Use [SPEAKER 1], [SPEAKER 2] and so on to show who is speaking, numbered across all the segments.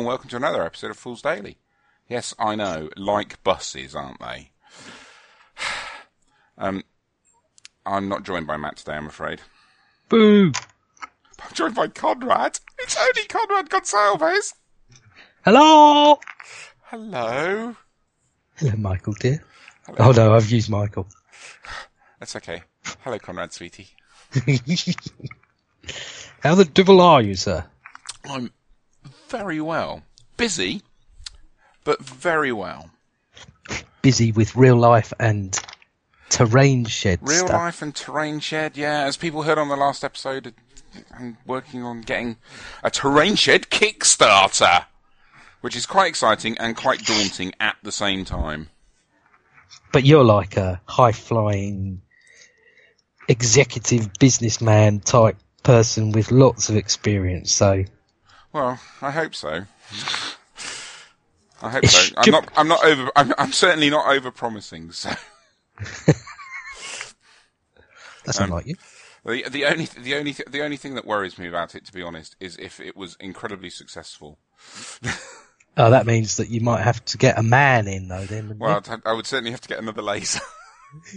[SPEAKER 1] And welcome to another episode of Fools Daily. Yes, I know, like buses, aren't they? um, I'm not joined by Matt today, I'm afraid.
[SPEAKER 2] Boo!
[SPEAKER 1] I'm joined by Conrad. It's only Conrad Gonsalves.
[SPEAKER 2] Hello!
[SPEAKER 1] Hello.
[SPEAKER 2] Hello, Michael, dear. Hello. Oh no, I've used Michael.
[SPEAKER 1] That's okay. Hello, Conrad, sweetie.
[SPEAKER 2] How the devil are you, sir?
[SPEAKER 1] I'm very well. Busy, but very well.
[SPEAKER 2] Busy with real life and terrain shed
[SPEAKER 1] Real
[SPEAKER 2] stuff.
[SPEAKER 1] life and terrain shed, yeah. As people heard on the last episode, I'm working on getting a terrain shed Kickstarter, which is quite exciting and quite daunting at the same time.
[SPEAKER 2] But you're like a high flying executive businessman type person with lots of experience, so
[SPEAKER 1] Well, I hope so. I hope so. I'm not. I'm not over. I'm, I'm certainly not over promising. So
[SPEAKER 2] that's
[SPEAKER 1] Um,
[SPEAKER 2] not like you.
[SPEAKER 1] the the only the only the only thing that worries me about it, to be honest, is if it was incredibly successful.
[SPEAKER 2] Oh, that means that you might have to get a man in though then.
[SPEAKER 1] Well. I'd, I would certainly have to get another laser.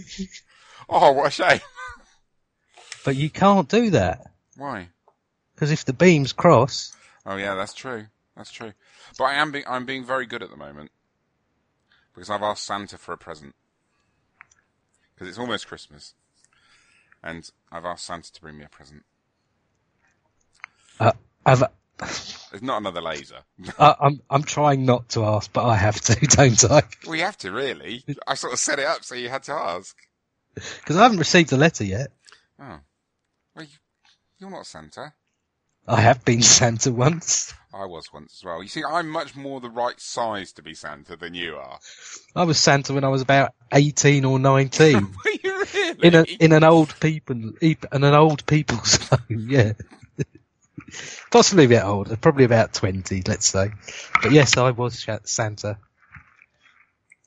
[SPEAKER 1] oh, what a shame!
[SPEAKER 2] But you can't do that.
[SPEAKER 1] Why?
[SPEAKER 2] Because if the beams cross,
[SPEAKER 1] Oh yeah, that's true. That's true. But I am being I'm being very good at the moment because I've asked Santa for a present because it's almost Christmas, and I've asked Santa to bring me a present.
[SPEAKER 2] uh, I've,
[SPEAKER 1] There's not another laser.
[SPEAKER 2] I, I'm I'm trying not to ask, but I have to, don't I?
[SPEAKER 1] we have to really. I sort of set it up so you had to ask.
[SPEAKER 2] Because I haven't received a letter yet.
[SPEAKER 1] Oh, well, you, you're not Santa.
[SPEAKER 2] I have been Santa once.
[SPEAKER 1] I was once as well. You see, I'm much more the right size to be Santa than you are.
[SPEAKER 2] I was Santa when I was about eighteen or nineteen
[SPEAKER 1] Were you really?
[SPEAKER 2] in a in an old people in an old people's home. Yeah, possibly a bit older, probably about twenty, let's say. But yes, I was Santa,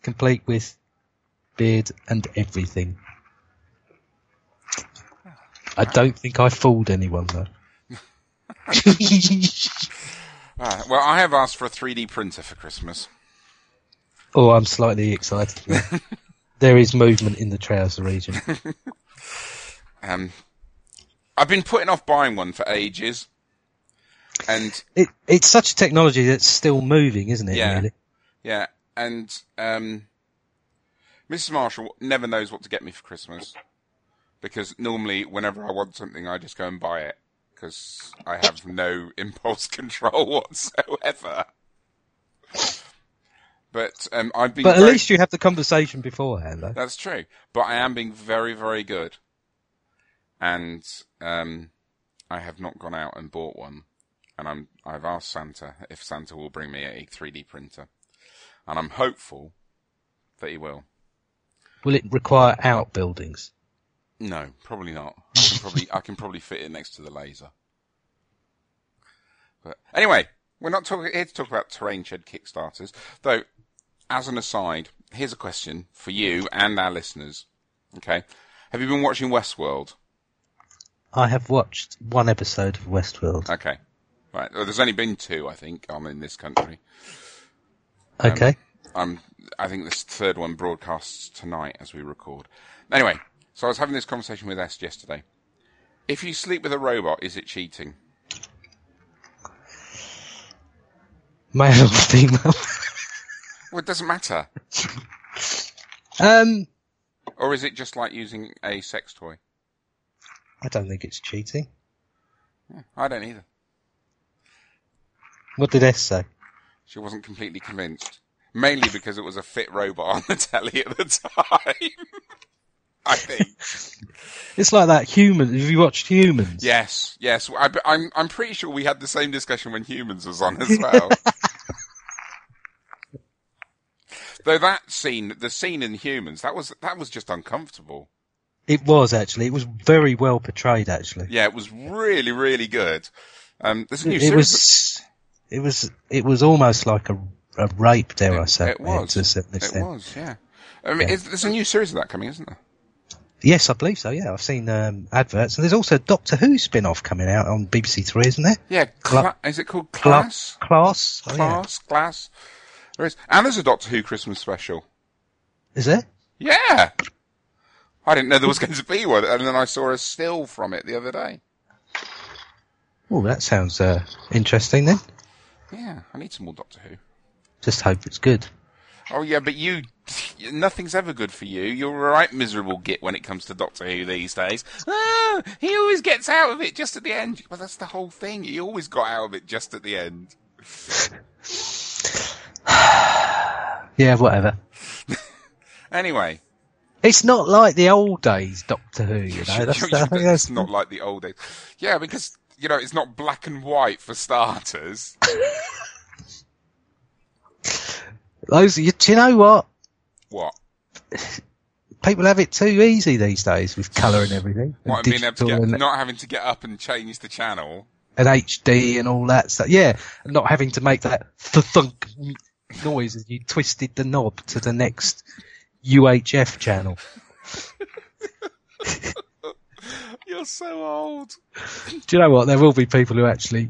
[SPEAKER 2] complete with beard and everything. I don't think I fooled anyone though.
[SPEAKER 1] Ah, well, I have asked for a 3D printer for Christmas.
[SPEAKER 2] Oh, I'm slightly excited. there is movement in the trouser region.
[SPEAKER 1] Um, I've been putting off buying one for ages, and
[SPEAKER 2] It, it's such a technology that's still moving, isn't it?
[SPEAKER 1] Yeah.
[SPEAKER 2] Really?
[SPEAKER 1] yeah, and um, Mrs. Marshall never knows what to get me for Christmas because normally, whenever I want something, I just go and buy it because I have no impulse control whatsoever. But um, I've been.
[SPEAKER 2] But at
[SPEAKER 1] very-
[SPEAKER 2] least you have the conversation beforehand, though.
[SPEAKER 1] That's true. But I am being very, very good. And um, I have not gone out and bought one. And I'm I've asked Santa if Santa will bring me a 3D printer. And I'm hopeful that he will.
[SPEAKER 2] Will it require outbuildings?
[SPEAKER 1] No, probably not. I can probably I can probably fit it next to the laser. But anyway, we're not talking here to talk about terrain shed kickstarters. Though, as an aside, here's a question for you and our listeners. Okay, have you been watching Westworld?
[SPEAKER 2] I have watched one episode of Westworld.
[SPEAKER 1] Okay, right. Well, there's only been two, I think, on in this country. Um,
[SPEAKER 2] Okay.
[SPEAKER 1] I'm, I think this third one broadcasts tonight as we record. Anyway, so I was having this conversation with Est yesterday. If you sleep with a robot, is it cheating?
[SPEAKER 2] Male or female?
[SPEAKER 1] Well, it doesn't matter.
[SPEAKER 2] um,
[SPEAKER 1] Or is it just like using a sex toy?
[SPEAKER 2] I don't think it's cheating.
[SPEAKER 1] I don't either.
[SPEAKER 2] What did S say?
[SPEAKER 1] She wasn't completely convinced. Mainly because it was a fit robot on the telly at the time. I think.
[SPEAKER 2] It's like that human. Have you watched Humans?
[SPEAKER 1] Yes, yes. I, I'm, I'm pretty sure we had the same discussion when Humans was on as well. Though that scene, the scene in Humans, that was that was just uncomfortable.
[SPEAKER 2] It was actually. It was very well portrayed actually.
[SPEAKER 1] Yeah, it was really, really good. Um, there's a new
[SPEAKER 2] It
[SPEAKER 1] series.
[SPEAKER 2] was. It was. It was almost like a, a rape, dare I say?
[SPEAKER 1] it was.
[SPEAKER 2] To a certain
[SPEAKER 1] It was, yeah. I mean, it's, there's a new series of that coming, isn't there?
[SPEAKER 2] Yes, I believe so. Yeah, I've seen um, adverts, and there's also a Doctor Who spin-off coming out on BBC Three, isn't there?
[SPEAKER 1] Yeah,
[SPEAKER 2] Cla-
[SPEAKER 1] cla- is it called
[SPEAKER 2] Cla-
[SPEAKER 1] Class?
[SPEAKER 2] Class. Oh, yeah.
[SPEAKER 1] Class, Class. There is, and there's a Doctor Who Christmas special.
[SPEAKER 2] Is there?
[SPEAKER 1] Yeah, I didn't know there was going to be one, and then I saw a still from it the other day.
[SPEAKER 2] Oh, that sounds uh, interesting. Then,
[SPEAKER 1] Yeah, I need some more Doctor Who.
[SPEAKER 2] just hope it's good.
[SPEAKER 1] Oh yeah, but you, nothing's ever good for you. You're a right miserable git when it comes to Doctor Who these days. Ah, he always gets out of it just at the end. Well, that's the whole thing. He always got out of it just at the end.
[SPEAKER 2] Yeah, whatever.
[SPEAKER 1] Anyway,
[SPEAKER 2] It's not like the old days Doctor Who, you know. That's,
[SPEAKER 1] you- you-
[SPEAKER 2] that's
[SPEAKER 1] it's not like the old days. Yeah, because you know it's not black and white for starters.
[SPEAKER 2] those. You, do you know what?
[SPEAKER 1] What?
[SPEAKER 2] People have it too easy these days with colour and everything, and
[SPEAKER 1] What I mean, have get,
[SPEAKER 2] and,
[SPEAKER 1] not having to get up and change the channel.
[SPEAKER 2] and HD and all that stuff. Yeah, not having to make that thunk noise as you twisted the knob to the next UHF channel.
[SPEAKER 1] You're so old.
[SPEAKER 2] Do you know what? There will be people who actually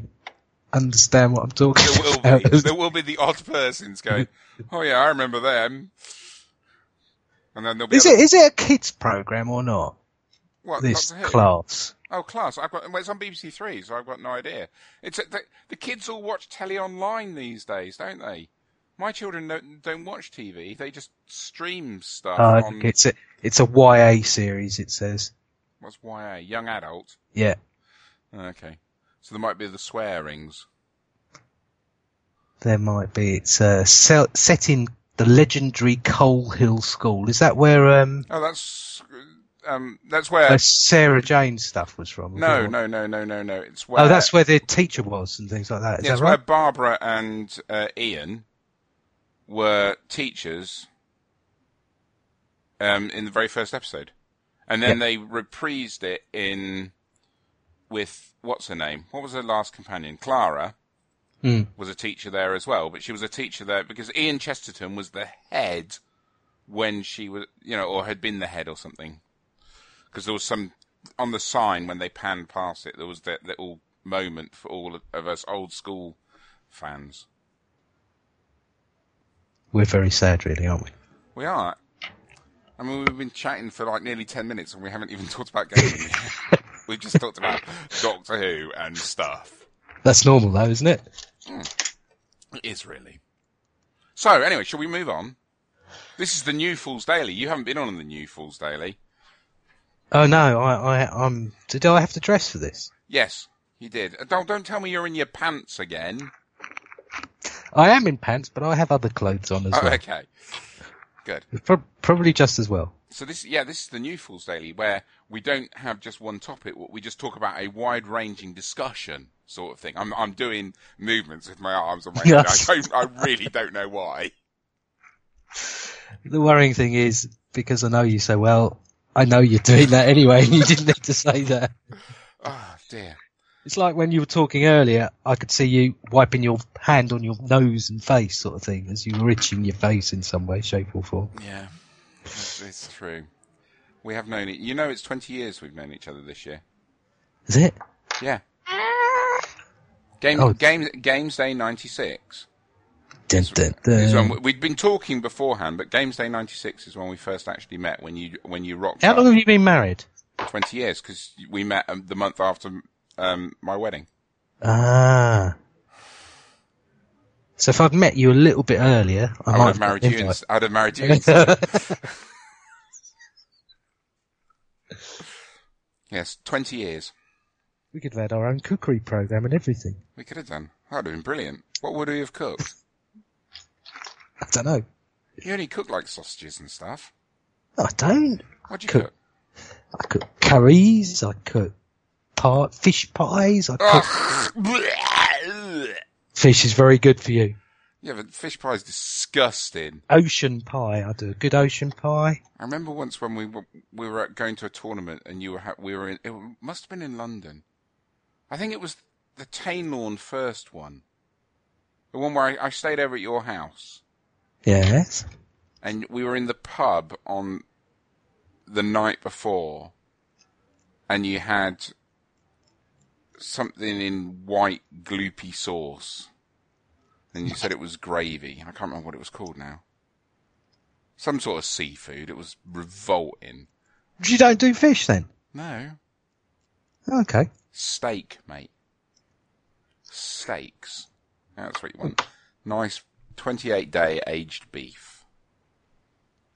[SPEAKER 2] understand what I'm talking
[SPEAKER 1] There
[SPEAKER 2] about.
[SPEAKER 1] be. There will be the odd persons going, "Oh yeah, I remember them." And then there'll be
[SPEAKER 2] Is
[SPEAKER 1] other-
[SPEAKER 2] it is it a kids program or not?
[SPEAKER 1] what,
[SPEAKER 2] This class.
[SPEAKER 1] Oh, class. I've got. Well, it's on BBC Three, so I've got no idea. It's the, the kids all watch telly online these days, don't they? My children don't, don't watch TV. They just stream stuff
[SPEAKER 2] Uh,
[SPEAKER 1] on
[SPEAKER 2] it's a it's a YA series. It says.
[SPEAKER 1] what's YA, young adult.
[SPEAKER 2] Yeah.
[SPEAKER 1] Okay, so there might be the swearings.
[SPEAKER 2] There might be. It's uh, set in the legendary Coal Hill School. Is that where um
[SPEAKER 1] Oh, that's um, that's where.
[SPEAKER 2] where Sarah Jane stuff was from?
[SPEAKER 1] no, no, no, no, no, no. It's where.
[SPEAKER 2] Oh, that's where the teacher was and things like that. Is
[SPEAKER 1] yeah, it's
[SPEAKER 2] that
[SPEAKER 1] where? Barbara and uh, Ian were teachers um, in the very first episode, and then
[SPEAKER 2] Yeah.
[SPEAKER 1] they reprised it in with what's her name? What was her last companion? Clara
[SPEAKER 2] Hmm.
[SPEAKER 1] was a teacher there as well, but she was a teacher there because Ian Chesterton was the head when she was, you know, or had been the head or something. Because there was some on the sign when they panned past it, there was that little moment for all of us old school fans.
[SPEAKER 2] We're very sad, really, aren't we?
[SPEAKER 1] We are. I mean, we've been chatting for like nearly 10 minutes and we haven't even talked about gaming We've just talked about Doctor Who and stuff.
[SPEAKER 2] That's normal, though, isn't it?
[SPEAKER 1] It is really. So, anyway, shall we move on? This is the New Fools Daily. You haven't been on the New Fools Daily.
[SPEAKER 2] Oh no, I, I, I'm. Did I have to dress for this?
[SPEAKER 1] Yes, you did. Uh, Don't, don't tell me you're in your pants again.
[SPEAKER 2] I am in pants, but I have other clothes on as
[SPEAKER 1] Oh,
[SPEAKER 2] well.
[SPEAKER 1] okay. Good.
[SPEAKER 2] Pro- probably just as well.
[SPEAKER 1] So this, yeah, this is the New Fools Daily, where we don't have just one topic. We just talk about a wide-ranging discussion, sort of thing. I'm, I'm doing movements with my arms on my head.
[SPEAKER 2] Yes.
[SPEAKER 1] I don't, I really don't know why.
[SPEAKER 2] The worrying thing is because I know you so well. I know you're doing that anyway, and you didn't need to say that.
[SPEAKER 1] Oh dear.
[SPEAKER 2] It's like when you were talking earlier, I could see you wiping your hand on your nose and face, sort of thing, as you were itching your face in some way, shape, or form.
[SPEAKER 1] Yeah, it's, it's true. We have known it. You know, it's 20 years we've known each other this year.
[SPEAKER 2] Is it?
[SPEAKER 1] Yeah. Game,
[SPEAKER 2] Oh.
[SPEAKER 1] Games, Games Day 96.
[SPEAKER 2] Dun, dun, dun.
[SPEAKER 1] is when we- we'd been talking beforehand, but Games Day 96 is when we first actually met, when you, when you rocked
[SPEAKER 2] How
[SPEAKER 1] up.
[SPEAKER 2] long have you been married?
[SPEAKER 1] 20 years, because we met um, the month after um, my wedding.
[SPEAKER 2] Ah. So if I'd met you a little bit earlier, I,
[SPEAKER 1] I
[SPEAKER 2] might
[SPEAKER 1] would have married you. I'd have married you. yes, 20 years.
[SPEAKER 2] we could have had our own cookery program and everything.
[SPEAKER 1] We could have done. That would have been brilliant. What would we have cooked?
[SPEAKER 2] I don't know.
[SPEAKER 1] You only cook like sausages and stuff.
[SPEAKER 2] I don't.
[SPEAKER 1] What'd you
[SPEAKER 2] Cook.
[SPEAKER 1] cook?
[SPEAKER 2] I cook curries. I cook pie, fish pies. I ah!
[SPEAKER 1] cook.
[SPEAKER 2] Fish is very good for you.
[SPEAKER 1] yeah, but fish pie is disgusting.
[SPEAKER 2] Ocean pie. I do good ocean pie.
[SPEAKER 1] I remember once when we were we were going to a tournament and you were ha- we were in it must have been in London. I think it was the Tainlawn first one, the one where I, I stayed over at your house
[SPEAKER 2] Yes.
[SPEAKER 1] and we were in the pub on the night before, and you had something in white gloopy sauce, and you said it was gravy. I can't remember what it was called now. Some sort of seafood. It was revolting.
[SPEAKER 2] You don't do fish then?
[SPEAKER 1] No,
[SPEAKER 2] Okay.
[SPEAKER 1] steak, mate. Steaks. That's what you want. Nice 28 day aged beef.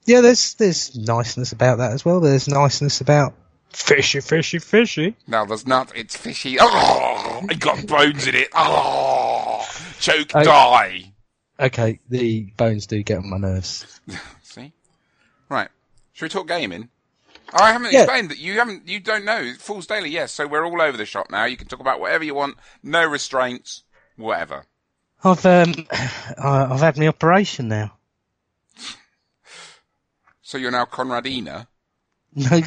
[SPEAKER 2] Yeah, there's there's niceness about that as well. There's niceness about fishy, fishy, fishy.
[SPEAKER 1] No, there's not. It's fishy. Oh, it got bones in it. Oh, choke,
[SPEAKER 2] Oh.
[SPEAKER 1] die.
[SPEAKER 2] Okay, the bones do get on my nerves.
[SPEAKER 1] See? Right. Should we talk gaming? Oh, I haven't
[SPEAKER 2] Yeah.
[SPEAKER 1] explained that you haven't, you don't know. Fools Daily, yes. So we're all over the shop now. You can talk about whatever you want. No restraints. Whatever.
[SPEAKER 2] I've um, I've had my operation now.
[SPEAKER 1] So you're now Conradina.
[SPEAKER 2] No,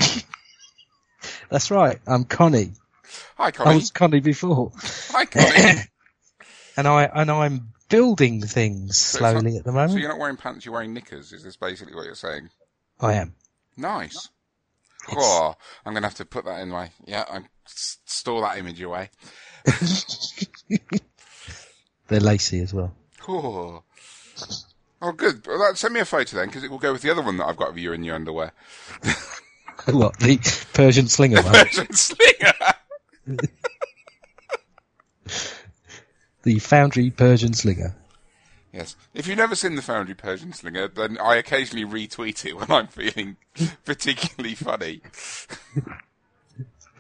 [SPEAKER 2] that's right. I'm Connie.
[SPEAKER 1] Hi, Connie.
[SPEAKER 2] I was Connie before,
[SPEAKER 1] Hi, Connie.
[SPEAKER 2] and I and I'm building things
[SPEAKER 1] it's
[SPEAKER 2] slowly
[SPEAKER 1] not-
[SPEAKER 2] at the moment.
[SPEAKER 1] so you're not wearing pants, you're wearing knickers. Is this basically what you're saying?
[SPEAKER 2] I am.
[SPEAKER 1] Nice. Oh, I'm going to have to put that in my, yeah, I'm, store that image away.
[SPEAKER 2] They're lacy as well.
[SPEAKER 1] Oh, oh good. Well, that, send me a photo then, because it will go with the other one that I've got of you in your underwear.
[SPEAKER 2] what the Persian slinger?
[SPEAKER 1] Persian slinger.
[SPEAKER 2] the Foundry Persian slinger.
[SPEAKER 1] yes. If you've never seen the Foundry Persian slinger, then I occasionally retweet it when I'm feeling particularly funny.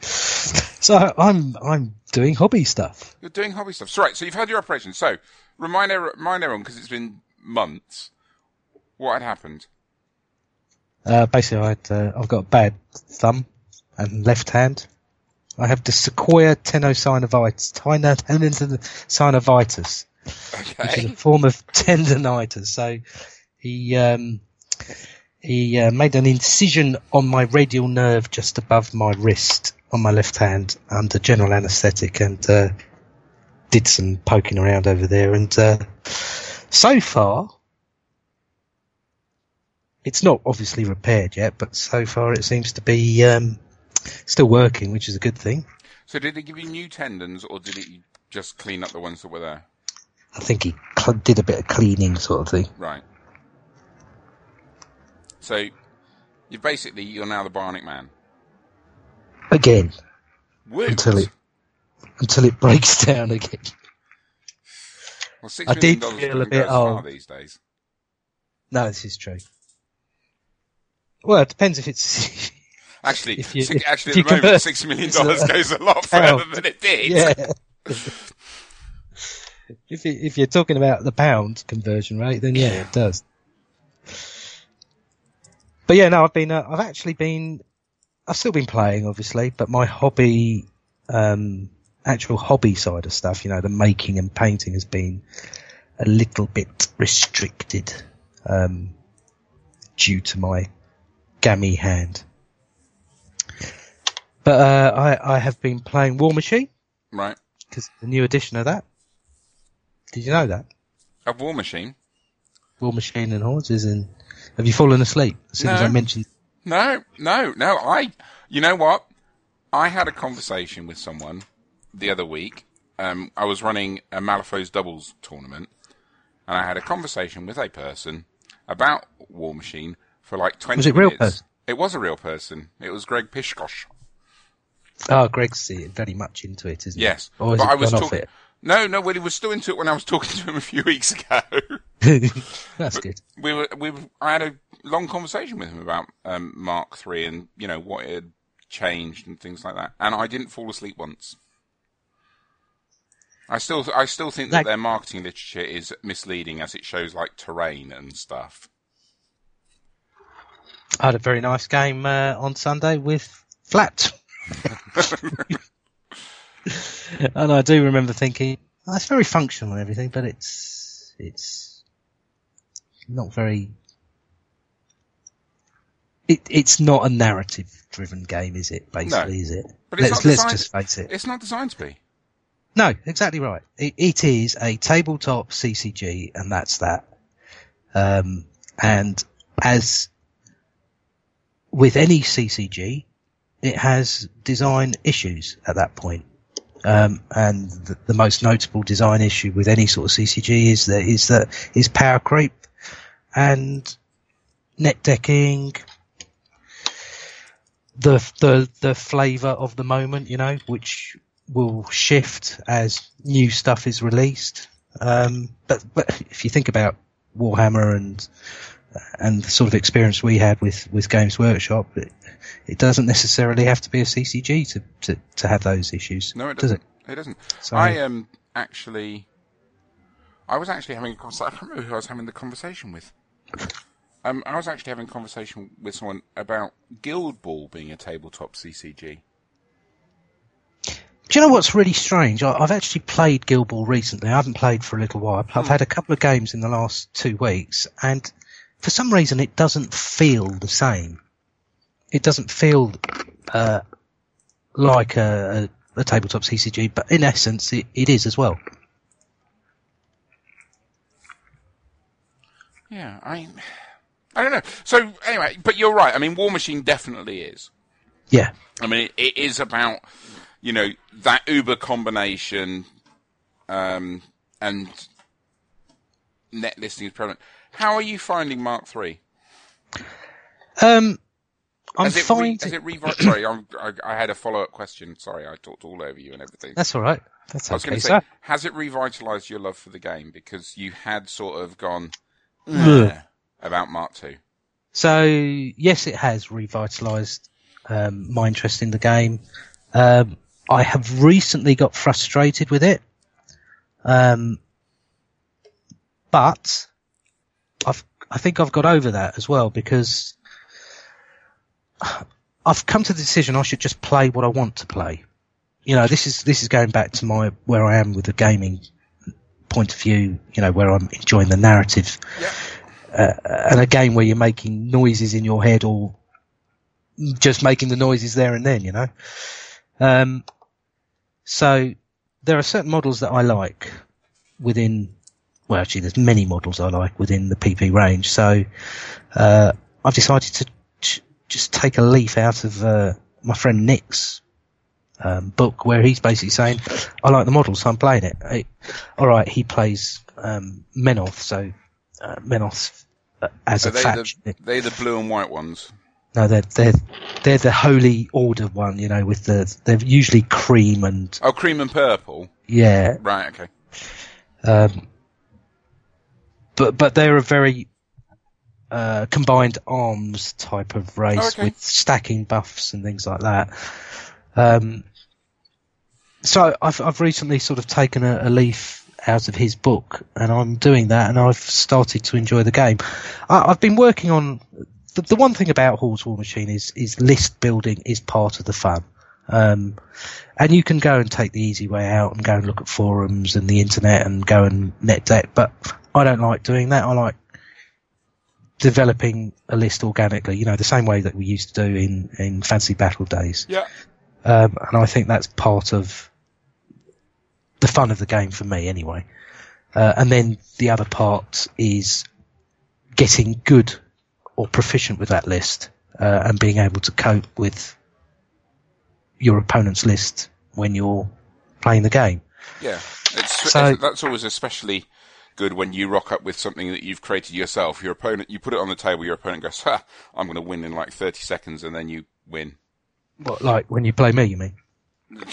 [SPEAKER 2] So I'm I'm doing hobby stuff.
[SPEAKER 1] You're doing hobby stuff. So, right, so you've had your operation. So, remind, er, remind everyone, because it's been months, what had happened.
[SPEAKER 2] Uh, basically, I had, uh, I've got a bad thumb and left hand. I have de Quervain tenosynovitis, tenosynovitis, which is a form of tendonitis. So he um, he uh, made an incision on my radial nerve just above my wrist on my left hand under general anaesthetic and uh, did some poking around over there. And uh, so far, it's not obviously repaired yet, but so far it seems to be um, still working, which is a good thing.
[SPEAKER 1] So, did it give you new tendons, or did it just clean up the ones that were there?
[SPEAKER 2] I think he did a bit of cleaning, sort of thing.
[SPEAKER 1] Right. So, you basically, you're now the Bionic Man.
[SPEAKER 2] Again, until it until it breaks down again.
[SPEAKER 1] Well,
[SPEAKER 2] I did feel a bit
[SPEAKER 1] go as far
[SPEAKER 2] old.
[SPEAKER 1] these days.
[SPEAKER 2] No, this is true. Well, it depends if it's
[SPEAKER 1] Actually,
[SPEAKER 2] If you-
[SPEAKER 1] six,
[SPEAKER 2] if-
[SPEAKER 1] actually,
[SPEAKER 2] if
[SPEAKER 1] at the moment,
[SPEAKER 2] convert
[SPEAKER 1] six million dollars goes a lot
[SPEAKER 2] pound.
[SPEAKER 1] further than it did.
[SPEAKER 2] yeah. if you, if you're talking about the pound conversion rate, then yeah, it does. But yeah, no, I've been, uh, I've actually been, I've still been playing, obviously, but my hobby, um, actual hobby side of stuff, you know, the making and painting has been a little bit restricted, um, due to my gammy hand. But uh, I, I have been playing Warmachine
[SPEAKER 1] Right.
[SPEAKER 2] because the new edition of that. Did you know that
[SPEAKER 1] A Warmachine.
[SPEAKER 2] War Machine and Hordes is in? Have you fallen asleep as soon as I mentioned?
[SPEAKER 1] No, no, no. I, you know what? I had a conversation with someone the other week. Um, I was running a Malifaux's doubles tournament, and I had a conversation with a person about Warmachine for like twenty.
[SPEAKER 2] Was it real person?
[SPEAKER 1] It was a real person. It was Greg Pishkosh.
[SPEAKER 2] Oh, Greg's uh, very much into it, isn't
[SPEAKER 1] Yes,
[SPEAKER 2] he? Has
[SPEAKER 1] but I was
[SPEAKER 2] off
[SPEAKER 1] talking.
[SPEAKER 2] it?
[SPEAKER 1] No, no. Well, he was still into it when I was talking to him a few weeks ago.
[SPEAKER 2] That's good.
[SPEAKER 1] we were, we were, I had a long conversation with him about um, Mark Three and you know what it had changed and things like that. And I didn't fall asleep once. I still, I still think that
[SPEAKER 2] Like-
[SPEAKER 1] their marketing literature is misleading as it shows like terrain and stuff.
[SPEAKER 2] I had a very nice game uh, on Sunday with Flat. and I do remember thinking, oh, it's very functional and everything, but it's it's not very. It, it's not a narrative-driven game, is it? Basically, is it?
[SPEAKER 1] But it's
[SPEAKER 2] let's
[SPEAKER 1] not
[SPEAKER 2] let's
[SPEAKER 1] designed-
[SPEAKER 2] just face it.
[SPEAKER 1] It's not designed to be.
[SPEAKER 2] No, exactly right. It, it is a tabletop CCG, and that's that. Um, and as with any CCG, it has design issues at that point. Um, and the, the, most notable design issue with any sort of CCG is that is that is power creep and net decking, the the the flavour of the moment, you know, which will shift as new stuff is released. Um, but but if you think about Warhammer and and the sort of experience we had with, with Games Workshop, it, it doesn't necessarily have to be a CCG to, to, to have those issues.
[SPEAKER 1] No, it
[SPEAKER 2] does
[SPEAKER 1] doesn't.
[SPEAKER 2] it?
[SPEAKER 1] It doesn't. So, I um actually, I was actually having a conversation. I can't remember who I was having the conversation with. Um, I was actually having a conversation with someone about Guild Ball being a tabletop CCG.
[SPEAKER 2] Do you know what's really strange? I, have actually played Guild Ball recently. I haven't played for a little while. I've hmm. had a couple of games in the last two weeks, and for some reason it doesn't feel the same. It doesn't feel uh, like a, a, a, tabletop CCG, but in essence it, it is as well.
[SPEAKER 1] Yeah, I I don't know. So anyway, but you're right. I mean, Warmachine definitely is.
[SPEAKER 2] Yeah.
[SPEAKER 1] I mean, it, it is about you know that Uber combination, um, and net listing is prevalent. How are you finding Mark Three?
[SPEAKER 2] Um, I'm
[SPEAKER 1] has it
[SPEAKER 2] finding.
[SPEAKER 1] Re- it revi- Sorry, I, I had a follow up question. Sorry, I talked all over you and everything.
[SPEAKER 2] That's all right. That's I was
[SPEAKER 1] okay, going to
[SPEAKER 2] say,
[SPEAKER 1] has it revitalised your love for the game because you had sort of gone about Mark Two?
[SPEAKER 2] So yes, it has revitalised um, my interest in the game. Um, I have recently got frustrated with it, um, but I've I think I've got over that as well because I've come to the decision I should just play what I want to play. You know, this is this is going back to my where I am with the gaming point of view. You know, where I'm enjoying the narrative,
[SPEAKER 1] yeah.
[SPEAKER 2] uh, and a game where you're making noises in your head or just making the noises there and then. You know, um, so there are certain models that I like within well, actually, there's many models I like within the PP range. So uh, I've decided to ch- just take a leaf out of uh, my friend Nick's um, book, where he's basically saying, "I like the model, so I'm playing it." it all right, he plays um, Menoth, so uh, Menoth uh, as
[SPEAKER 1] Are
[SPEAKER 2] a
[SPEAKER 1] they
[SPEAKER 2] faction.
[SPEAKER 1] The, they the blue and white ones.
[SPEAKER 2] No, they're they're they're the holy order one, you know, with the they're usually cream and
[SPEAKER 1] oh, cream and purple.
[SPEAKER 2] Yeah.
[SPEAKER 1] Right. Okay.
[SPEAKER 2] Um, but but they're a very uh, combined arms type of race
[SPEAKER 1] oh, okay.
[SPEAKER 2] with stacking buffs and things like that. Um, so I've I've recently sort of taken a, a, leaf out of his book, and I'm doing that, and I've started to enjoy the game. I, have been working on the, the one thing about Hall's Warmachine is is list building is part of the fun. Um, and you can go and take the easy way out and go and look at forums and the internet and go and net deck, but I don't like doing that. I like developing a list organically, you know, the same way that we used to do in, in Fantasy Battle days.
[SPEAKER 1] Yeah.
[SPEAKER 2] Um, and I think that's part of the fun of the game for me anyway. Uh, and then the other part is getting good or proficient with that list, uh, and being able to cope with your opponent's list when you're playing the game.
[SPEAKER 1] Yeah. It's, so, it's, that's always especially good when you rock up with something that you've created yourself. Your opponent, you put it on the table, your opponent goes, ha, I'm going to win in like 30 seconds, and then you win.
[SPEAKER 2] What, like when you play me, you mean?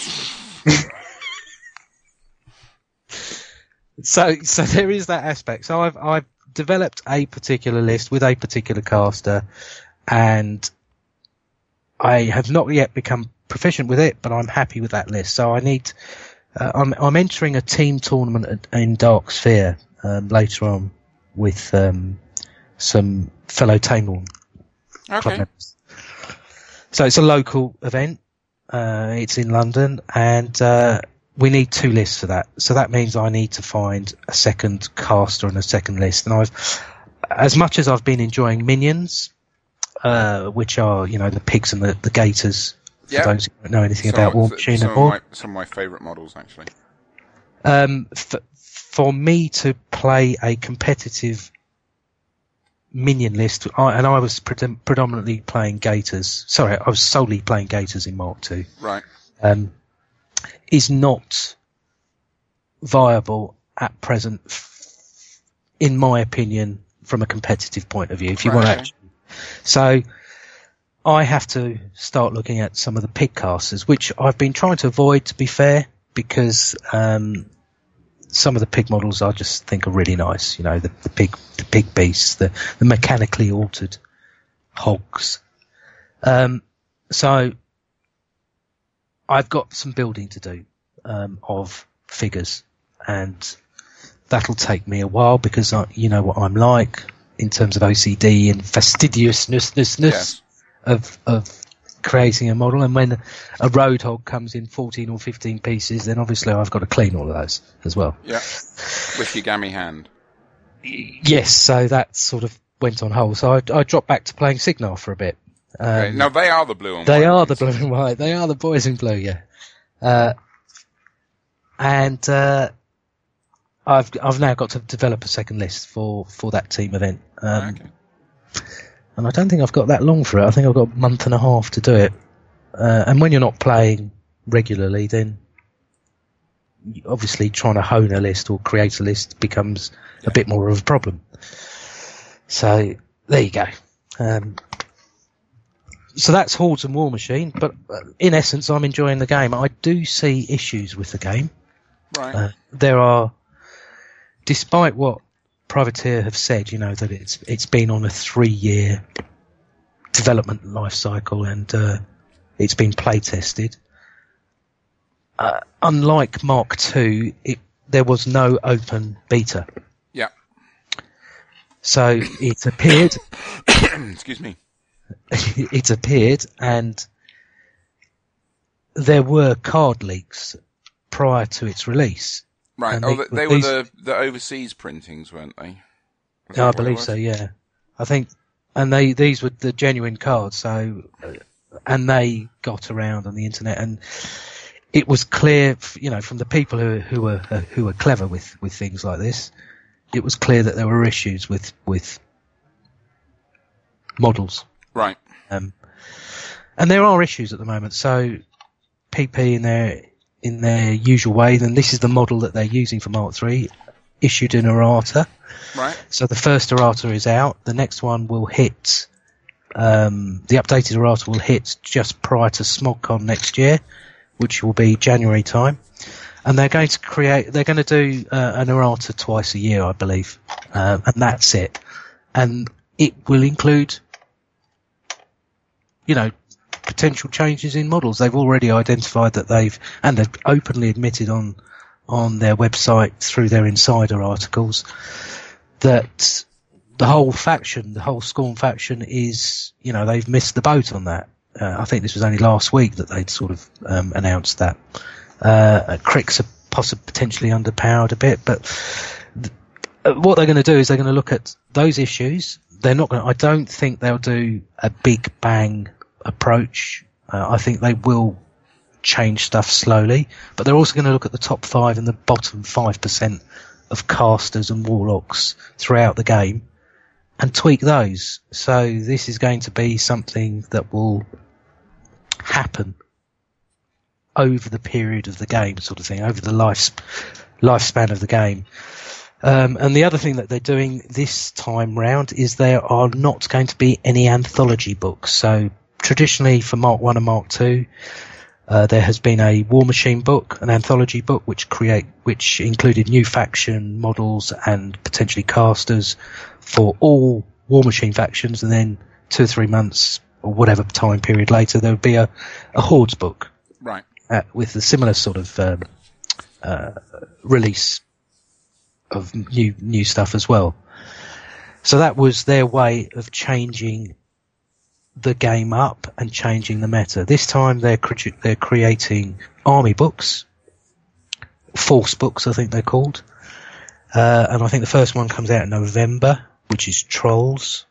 [SPEAKER 2] so, so there is that aspect. So I've, I've developed a particular list with a particular caster, and I have not yet become proficient with it, but I'm happy with that list. So I need, uh, I'm, I'm entering a team tournament in Dark Sphere um, later on with um, some fellow Taimorn
[SPEAKER 1] okay. club members.
[SPEAKER 2] So it's a local event. Uh, it's in London, and uh, we need two lists for that. So that means I need to find a second caster and a second list. And I've, as much as I've been enjoying minions, uh, which are you know the pigs and the, the gators. For those who don't know anything some, about Warmachine
[SPEAKER 1] some,
[SPEAKER 2] and more.
[SPEAKER 1] Of my, some of my favourite models, actually.
[SPEAKER 2] Um, for me to play a competitive minion list, I, and I was predom- predominantly playing Gators. Sorry, I was solely playing Gators in Mark II.
[SPEAKER 1] Right.
[SPEAKER 2] Um, is not viable at present, f- in my opinion, from a competitive point of view. If you
[SPEAKER 1] Right,
[SPEAKER 2] want to so I have to start looking at some of the pig casters, which I've been trying to avoid. To be fair, because um, some of the pig models I just think are really nice. You know, the, the pig, the pig beasts, the, the mechanically altered hogs. Um, so I've got some building to do um, of figures, and that'll take me a while because I, you know what I'm like in terms of OCD and fastidiousness
[SPEAKER 1] Yes.
[SPEAKER 2] of of creating a model. And when a roadhog comes in 14 or 15 pieces, then obviously I've got to clean all of those as well.
[SPEAKER 1] Yeah. With your gammy hand.
[SPEAKER 2] Yes, so that sort of went on hold. So I, I dropped back to playing Cygnar for a bit. Um,
[SPEAKER 1] Okay. No, they are the blue and
[SPEAKER 2] They
[SPEAKER 1] white
[SPEAKER 2] are
[SPEAKER 1] ones.
[SPEAKER 2] the blue and white. They are the boys in blue, yeah. Uh, and uh, I've I've now got to develop a second list for, for that team event. Um,
[SPEAKER 1] okay.
[SPEAKER 2] And I don't think I've got that long for it. I think I've got a month and a half to do it. Uh, and when you're not playing regularly, then obviously trying to hone a list or create a list becomes a bit more of a problem. So there you go. Um, so that's Hordes and Warmachine, but uh, in essence, I'm enjoying the game. I do see issues with the game.
[SPEAKER 1] Right.
[SPEAKER 2] Uh, there are, despite what Privateer have said, you know that it's it's been on a three-year development life cycle and uh, it's been play tested. Uh, unlike Mark II, it, there was no open beta,
[SPEAKER 1] yeah.
[SPEAKER 2] so it appeared
[SPEAKER 1] Excuse me.
[SPEAKER 2] it appeared and there were card leaks prior to its release.
[SPEAKER 1] Right. Oh,
[SPEAKER 2] they-
[SPEAKER 1] they, were
[SPEAKER 2] these-
[SPEAKER 1] the, the overseas printings, weren't they?
[SPEAKER 2] Yeah, I
[SPEAKER 1] that what it
[SPEAKER 2] believe so. Yeah, I think, and they these were the genuine cards. So, and they got around on the internet, and it was clear, you know, from the people who who were who were clever with with things like this, it was clear that there were issues with with models.
[SPEAKER 1] Right.
[SPEAKER 2] Um, and there are issues at the moment. So PP in their in their usual way, then this is the model that they're using for Mark III, issued in errata.
[SPEAKER 1] Right.
[SPEAKER 2] So the first errata is out. The next one will hit. Um, the updated errata will hit just prior to SmogCon next year, which will be January time. And they're going to create. They're going to do uh, an errata twice a year, I believe, uh, and that's it. And it will include, you know, potential changes in models. They've already identified that they've, and they've openly admitted on on their website through their insider articles that the whole faction, the whole Skorne faction, is you know they've missed the boat on that. Uh, I think this was only last week that they'd sort of um, announced that. Uh, Cryx are possibly potentially underpowered a bit, but th- uh, what they're going to do is they're going to look at those issues. They're not going. I don't think they'll do a big bang approach. Uh, I think they will change stuff slowly, but they're also going to look at the top five and the bottom five percent of casters and warlocks throughout the game and tweak those. So this is going to be something that will happen over the period of the game, sort of thing, over the life lifespan of the game. Um, and the other thing that they're doing this time round is there are not going to be any anthology books. So traditionally for Mark One and Mark Two, uh, there has been a Warmachine book, an anthology book, which create which included new faction models and potentially casters for all Warmachine factions, and then two or three months or whatever time period later, there would be a, a Hordes book
[SPEAKER 1] Right.
[SPEAKER 2] uh, with a similar sort of um, uh, release of new new stuff as well. So that was their way of changing the game up and changing the meta. This time they're cre- they're creating army books, force books, I think they're called, uh, and I think the first one comes out in November, which is Trolls,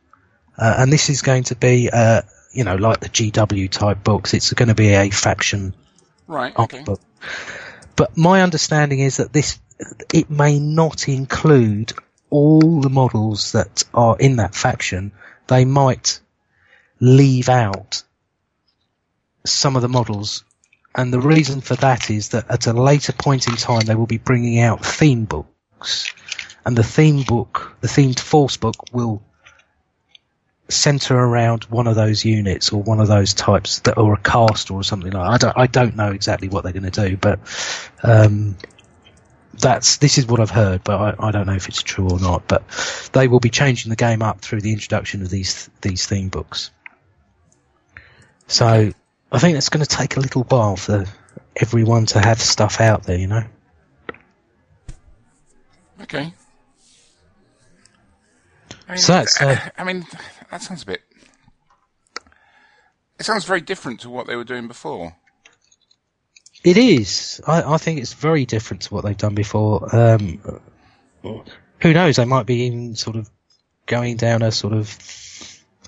[SPEAKER 2] uh, and this is going to be, uh, you know, like the GW type books. It's going to be a faction
[SPEAKER 1] Right. Okay.
[SPEAKER 2] book. But my understanding is that this it may not include all the models that are in that faction, they might leave out some of the models. And the reason for that is that at a later point in time, they will be bringing out theme books. And the theme book, the themed force book will center around one of those units or one of those types that or a cast or something like that. I don't I don't know exactly what they're going to do, but um, that's this is what I've heard, but I, I don't know if it's true or not. But they will be changing the game up through the introduction of these these theme books. So I think it's going to take a little while for everyone to have stuff out there, you know.
[SPEAKER 1] Okay. I mean,
[SPEAKER 2] So that's, uh,
[SPEAKER 1] I mean, that sounds a bit. It sounds very different to what they were doing before.
[SPEAKER 2] It is. I, I think it's very different to what they've done before. Um, who knows? They might be even sort of going down a sort of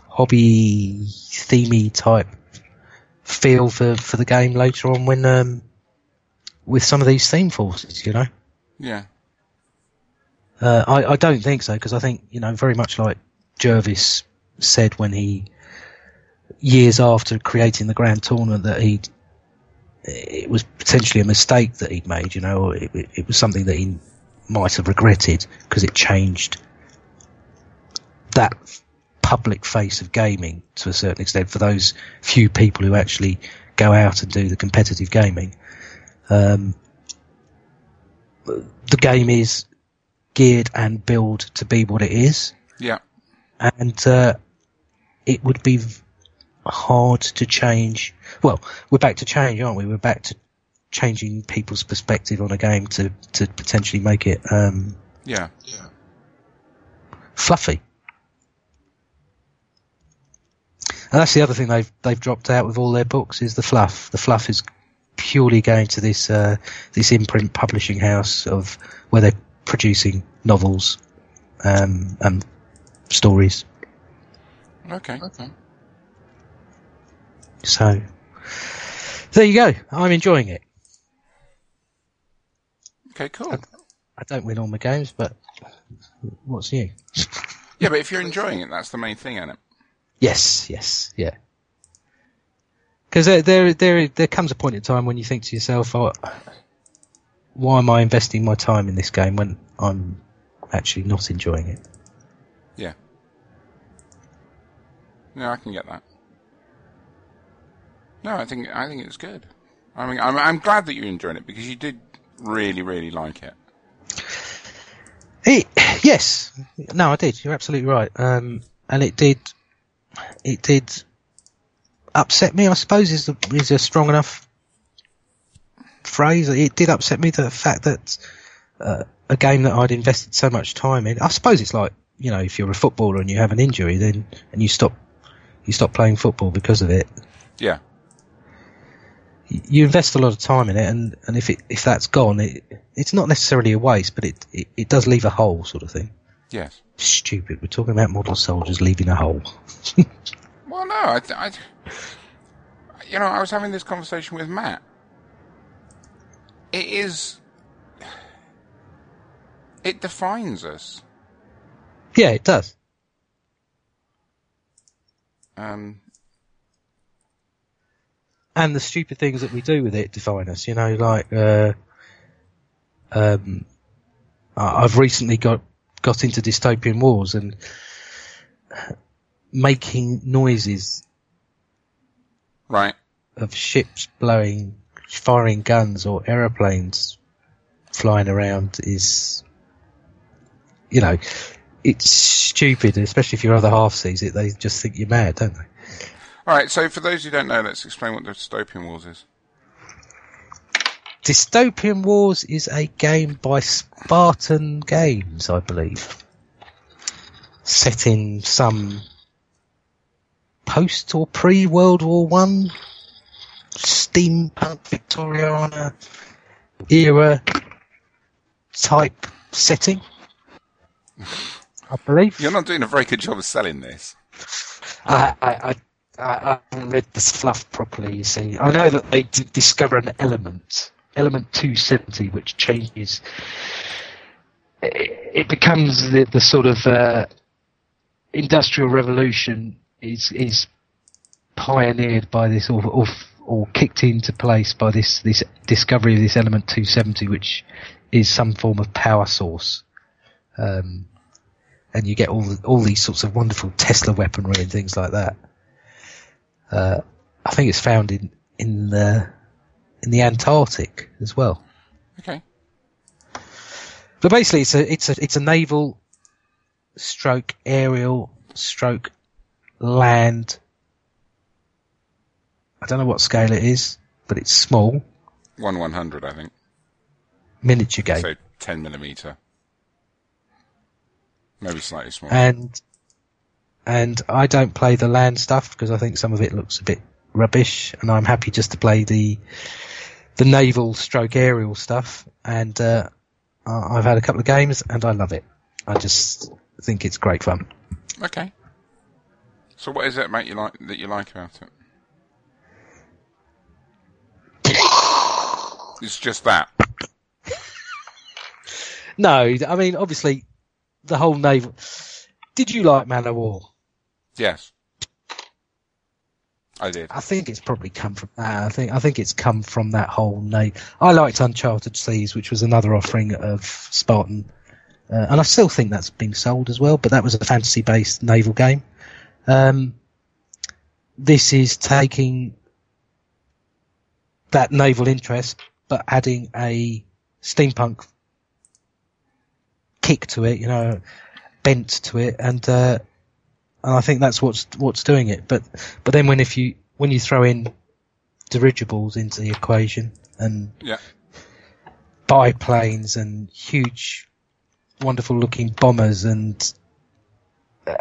[SPEAKER 2] hobby themey type feel for, for the game later on when um, with some of these theme forces. You know,
[SPEAKER 1] Yeah.
[SPEAKER 2] uh, I, I don't think so because I think you know very much like Jervis said when he years after creating the grand tournament that he it was potentially a mistake that he'd made, you know, or it, it, it was something that he might have regretted because it changed that public face of gaming to a certain extent for those few people who actually go out and do the competitive gaming. Um, the game is geared and built to be what it is,
[SPEAKER 1] Yeah.
[SPEAKER 2] and uh, it would be hard to change. Well, we're back to change, aren't we? We're back to changing people's perspective on a game to to potentially make it um,
[SPEAKER 1] Yeah.
[SPEAKER 2] fluffy. And that's the other thing they've they've dropped out with all their books is the fluff. The fluff is purely going to this uh, this imprint publishing house of where they're producing novels um, and stories.
[SPEAKER 1] Okay. Okay.
[SPEAKER 2] So there you go. I'm enjoying it.
[SPEAKER 1] Okay. Cool.
[SPEAKER 2] I don't win all my games, but what's new?
[SPEAKER 1] Yeah, but if you're enjoying it, that's the main thing, isn't it?
[SPEAKER 2] Yes, yes, yeah. Because there, there, there, there comes a point in time when you think to yourself, oh, "Why am I investing my time in this game when I'm actually not enjoying it?"
[SPEAKER 1] Yeah. No, I can get that. No, I think I think it's good. I mean, I'm I'm glad that you're enjoying it because you did really really like it.
[SPEAKER 2] It, yes, no, I did. You're absolutely right. Um, and it did, it did upset me. I suppose is a, is a strong enough phrase. It did upset me the fact that uh, a game that I'd invested so much time in. I suppose it's like you know, if you're a footballer and you have an injury, then and you stop, you stop playing football because of it.
[SPEAKER 1] Yeah.
[SPEAKER 2] you invest a lot of time in it, and, and if it if that's gone, it it's not necessarily a waste, but it, it, it does leave a hole, sort of thing.
[SPEAKER 1] Yes.
[SPEAKER 2] Stupid. We're talking about model soldiers leaving a hole.
[SPEAKER 1] Well, no, I, I, you know, I was having this conversation with Matt. It is, it defines us.
[SPEAKER 2] yeah, it does.
[SPEAKER 1] Um,
[SPEAKER 2] And the stupid things that we do with it define us. You know, like uh, um, I've recently got got into dystopian wars and making noises
[SPEAKER 1] right.
[SPEAKER 2] of ships blowing, firing guns or aeroplanes flying around is, you know, it's stupid, especially if your other half sees it. They just think you're mad, don't they?
[SPEAKER 1] All right. So, for those who don't know, let's explain what the dystopian wars is.
[SPEAKER 2] Dystopian Wars is a game by Spartan Games, I believe. Set in some post or pre World War One steampunk Victoriana era type setting. I believe.
[SPEAKER 1] You're not doing a very good job of selling this.
[SPEAKER 2] I, I, I, I haven't read this fluff properly, you see. I know that they did discover an element, element 270, which changes. eh, it becomes the, the sort of uh, industrial revolution is is pioneered by this or, or or kicked into place by this this discovery of this element 270, which is some form of power source. Um, and you get all all these sorts of wonderful Tesla weaponry and things like that. Uh, I think it's found in in the in the Antarctic as well.
[SPEAKER 1] Okay.
[SPEAKER 2] But basically, it's a it's a it's a naval stroke aerial stroke land. I don't know what scale it is, but it's small,
[SPEAKER 1] One one hundred, I think.
[SPEAKER 2] miniature game,
[SPEAKER 1] So ten millimeter. Maybe slightly smaller.
[SPEAKER 2] and and I don't play the land stuff because I think some of it looks a bit rubbish, and I'm happy just to play the the naval stroke aerial stuff. And uh, I- I've had a couple of games, and I love it. I just think it's great fun.
[SPEAKER 1] okay. So what is it, mate? You like that you like about it? It's just that.
[SPEAKER 2] No, I mean obviously the whole naval. Did you like Man of War?
[SPEAKER 1] Yes. I did.
[SPEAKER 2] I think it's probably come from that. I think I think it's come from that whole name. I liked Uncharted Seas, which was another offering of Spartan, uh, and I still think that's being sold as well. But that was a fantasy-based naval game. Um, this is taking that naval interest, but adding a steampunk kick to it. You know, bent to it, and uh, and I think that's what's what's doing it. But but then when if you when you throw in dirigibles into the equation and
[SPEAKER 1] Yeah.
[SPEAKER 2] biplanes and huge, wonderful looking bombers and uh,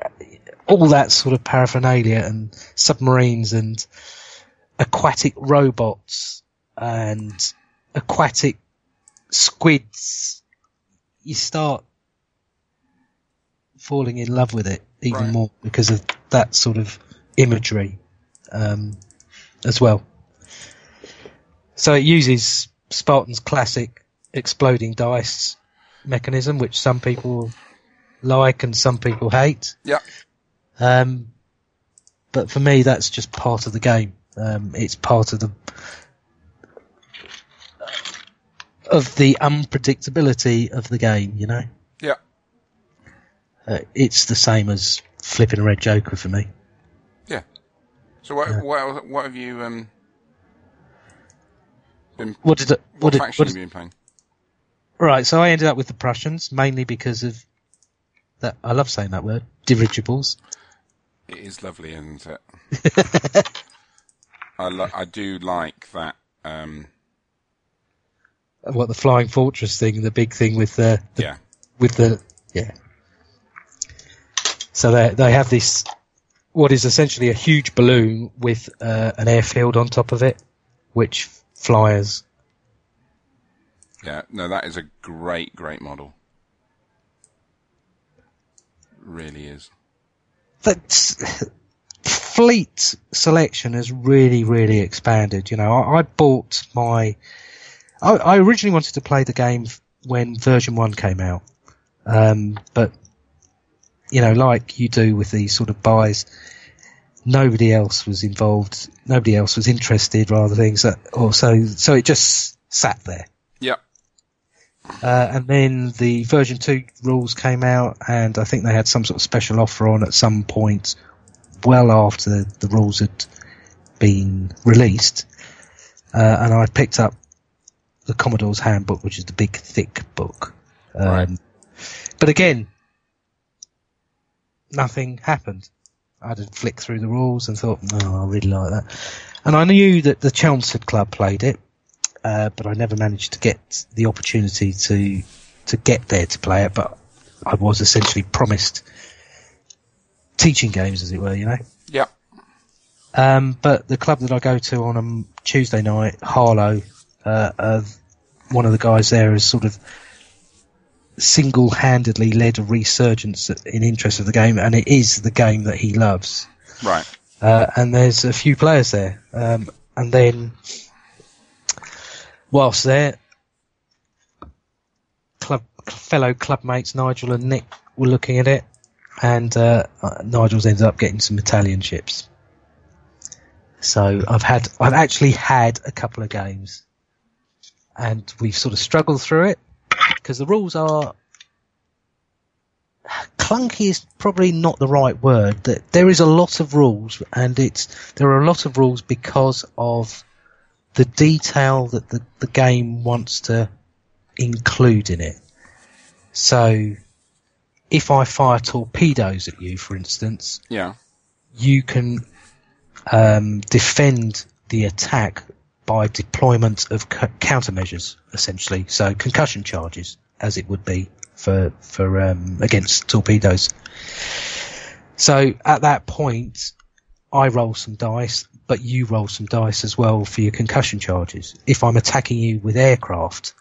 [SPEAKER 2] all that sort of paraphernalia and submarines and aquatic robots and aquatic squids, you start falling in love with it even
[SPEAKER 1] Right.
[SPEAKER 2] more because of that sort of imagery um, as well. So it uses Spartan's classic exploding dice mechanism, which some people like and some people hate.
[SPEAKER 1] Yeah.
[SPEAKER 2] Um, but for me, that's just part of the game. Um, it's part of the of the unpredictability of the game. You know. Uh, it's the same as flipping a red joker for me. Yeah.
[SPEAKER 1] So what
[SPEAKER 2] Yeah.
[SPEAKER 1] what what have you um been
[SPEAKER 2] What did it?
[SPEAKER 1] what,
[SPEAKER 2] What did?
[SPEAKER 1] faction
[SPEAKER 2] What
[SPEAKER 1] have
[SPEAKER 2] did
[SPEAKER 1] you been playing?
[SPEAKER 2] right. So I ended up with the Prussians mainly because of that. I love saying that word, dirigibles.
[SPEAKER 1] It is lovely, isn't it? I lo- I do like that. Um,
[SPEAKER 2] what the flying fortress thing, the big thing with the, the
[SPEAKER 1] yeah,
[SPEAKER 2] with the yeah. So they they have this what is essentially a huge balloon with uh, an airfield on top of it, which flyers.
[SPEAKER 1] yeah. No, that is a great, great model. Really is.
[SPEAKER 2] That's fleet selection has really really expanded. You know, I, I bought my. I, I originally wanted to play the game when version one came out, um, but you know, like you do with these sort of buys, nobody else was involved. Nobody else was interested, rather things that, or so. So it just sat there.
[SPEAKER 1] Yeah,
[SPEAKER 2] Uh, and then the version 2 rules came out, and I think they had some sort of special offer on at some point, well after the, the rules had been released. Uh, and I picked up the Commodore's Handbook, which is the big, thick book. Um,
[SPEAKER 1] Right.
[SPEAKER 2] But again, nothing happened. I had to flick through the rules and thought, no, I really like that. And I knew that the Chelmsford Club played it, uh, but I never managed to get the opportunity to to get there to play it. But I was essentially promised teaching games, as it were, you know.
[SPEAKER 1] yeah,
[SPEAKER 2] Um, but the club that I go to on a Tuesday night, Harlow, uh, uh, one of the guys there has sort of single-handedly led a resurgence in interest of the game, and it is the game that he loves.
[SPEAKER 1] right.
[SPEAKER 2] Uh, and there's a few players there. Um, and then, whilst there, club fellow clubmates Nigel and Nick were looking at it, and uh, Nigel's ended up getting some Italian chips. So I've had, I've actually had a couple of games, and we've sort of struggled through it because the rules are clunky is probably not the right word. That there is a lot of rules, and it's there are a lot of rules because of the detail that the, the game wants to include in it. So, if I fire torpedoes at you, for instance,
[SPEAKER 1] Yeah.
[SPEAKER 2] you can um, defend the attack by deployment of c- countermeasures, essentially. So concussion charges, as it would be for for um, against torpedoes. So at that point, I roll some dice, but you roll some dice as well for your concussion charges. If I'm attacking you with aircraft,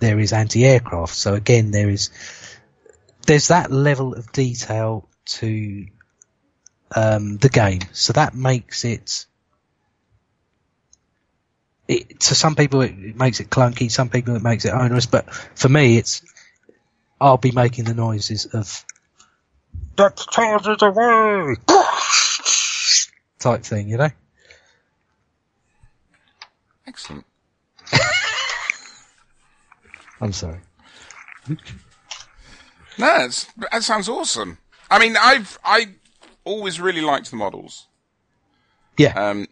[SPEAKER 2] there is anti-aircraft. So again, there is there's that level of detail to um, the game. So that makes it, it. To some people, it, it makes it clunky. Some people, it makes it onerous. But for me, it's. I'll be making the noises of. That charges away! type thing, you know.
[SPEAKER 1] Excellent.
[SPEAKER 2] I'm sorry.
[SPEAKER 1] No, it's, that sounds awesome. I mean, I've I always really liked the models.
[SPEAKER 2] Yeah.
[SPEAKER 1] Um,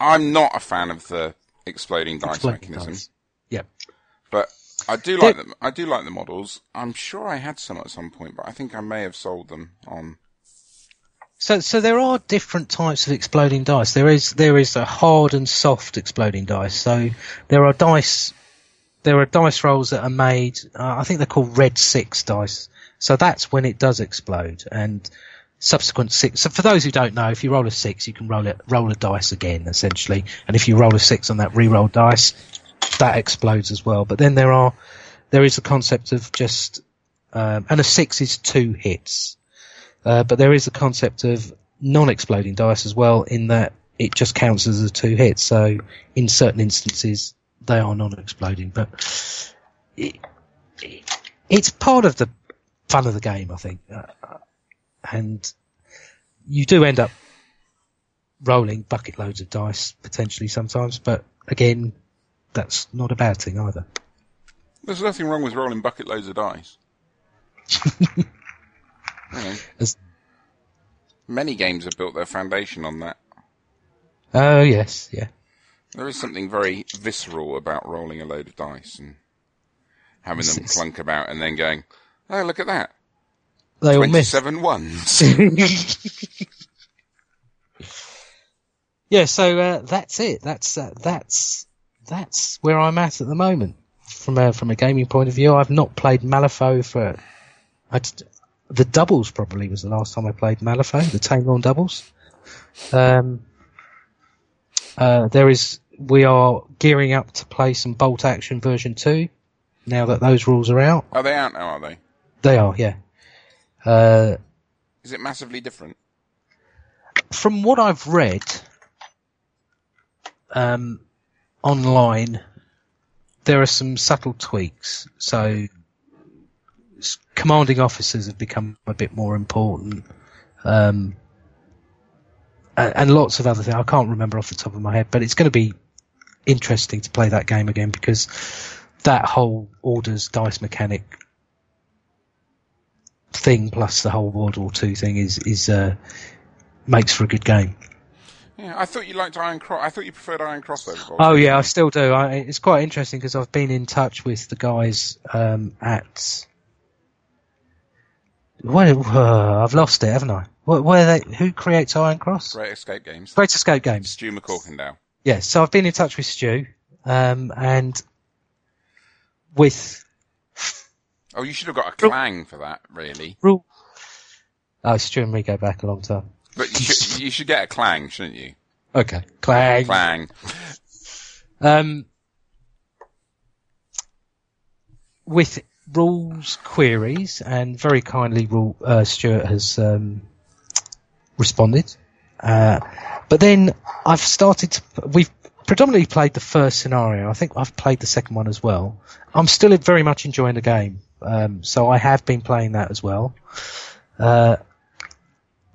[SPEAKER 1] I'm not a fan of the exploding dice
[SPEAKER 2] Exploding
[SPEAKER 1] mechanism,
[SPEAKER 2] dice. Yeah.
[SPEAKER 1] but I do like them. I do like the models. I'm sure I had some at some point, but I think I may have sold them on.
[SPEAKER 2] So, so there are different types of exploding dice. There is there is a hard and soft exploding dice. So there are dice, there are dice rolls that are made. Uh, I think they're called red six dice. So that's when it does explode, and subsequent six. So for those who don't know, if you roll a six, you can roll it roll a dice again, essentially. And if you roll a six on that re-roll dice, that explodes as well. But then there are there is a concept of just um, and a six is two hits. Uh, but there is a concept of non-exploding dice as well, in that it just counts as a two hits. So in certain instances, they are non-exploding, but it, it, it's part of the fun of the game, I think. Uh, and you do end up rolling bucket loads of dice potentially sometimes, but again, that's not a bad thing either.
[SPEAKER 1] There's nothing wrong with rolling bucket loads of dice. You know, many games have built their foundation on that.
[SPEAKER 2] Oh yes, yeah.
[SPEAKER 1] There is something very visceral about rolling a load of dice and having them clunk about and then going, oh, look at that.
[SPEAKER 2] They all miss.
[SPEAKER 1] 27 ones.
[SPEAKER 2] yeah, so uh, that's it. That's uh, that's that's where I'm at at the moment. From a from a gaming point of view, I've not played Malifaux for. I d- the doubles probably was the last time I played Malifaux, the Tanglorn doubles. Um, uh, there is. We are gearing up to play some Bolt Action version two. Now that those rules are out,
[SPEAKER 1] are they out now, are they?
[SPEAKER 2] they are. Yeah. Uh,
[SPEAKER 1] Is it massively different?
[SPEAKER 2] from what I've read um, online, there are some subtle tweaks. So, commanding officers have become a bit more important, um, and, and lots of other things. I can't remember off the top of my head, but it's going to be interesting to play that game again because that whole orders dice mechanic thing plus the whole World War Two thing is is uh, makes for a good game.
[SPEAKER 1] Yeah, I thought you liked Iron Cross. I thought you preferred Iron Cross over Bolt.
[SPEAKER 2] Oh yeah, I still do. I, it's quite interesting because I've been in touch with the guys um, at. Well, uh, I've lost it, haven't I? Where, where they? Who creates Iron Cross?
[SPEAKER 1] Great Escape Games.
[SPEAKER 2] Great Escape Games.
[SPEAKER 1] Stu McCorkindale.
[SPEAKER 2] Yeah, so I've been in touch with Stu, um, and with
[SPEAKER 1] Oh, you should have got a clang for that, really.
[SPEAKER 2] rule. Oh, Stu and me go back a long time.
[SPEAKER 1] But you should, you should get a clang, shouldn't you?
[SPEAKER 2] Okay, clang.
[SPEAKER 1] Clang.
[SPEAKER 2] Um, with rules queries, and very kindly, rule, uh, Stuart has um, responded. Uh, but then I've started to. We've predominantly played the first scenario. I think I've played the second one as well. I'm still very much enjoying the game. Um, so I have been playing that as well. Uh,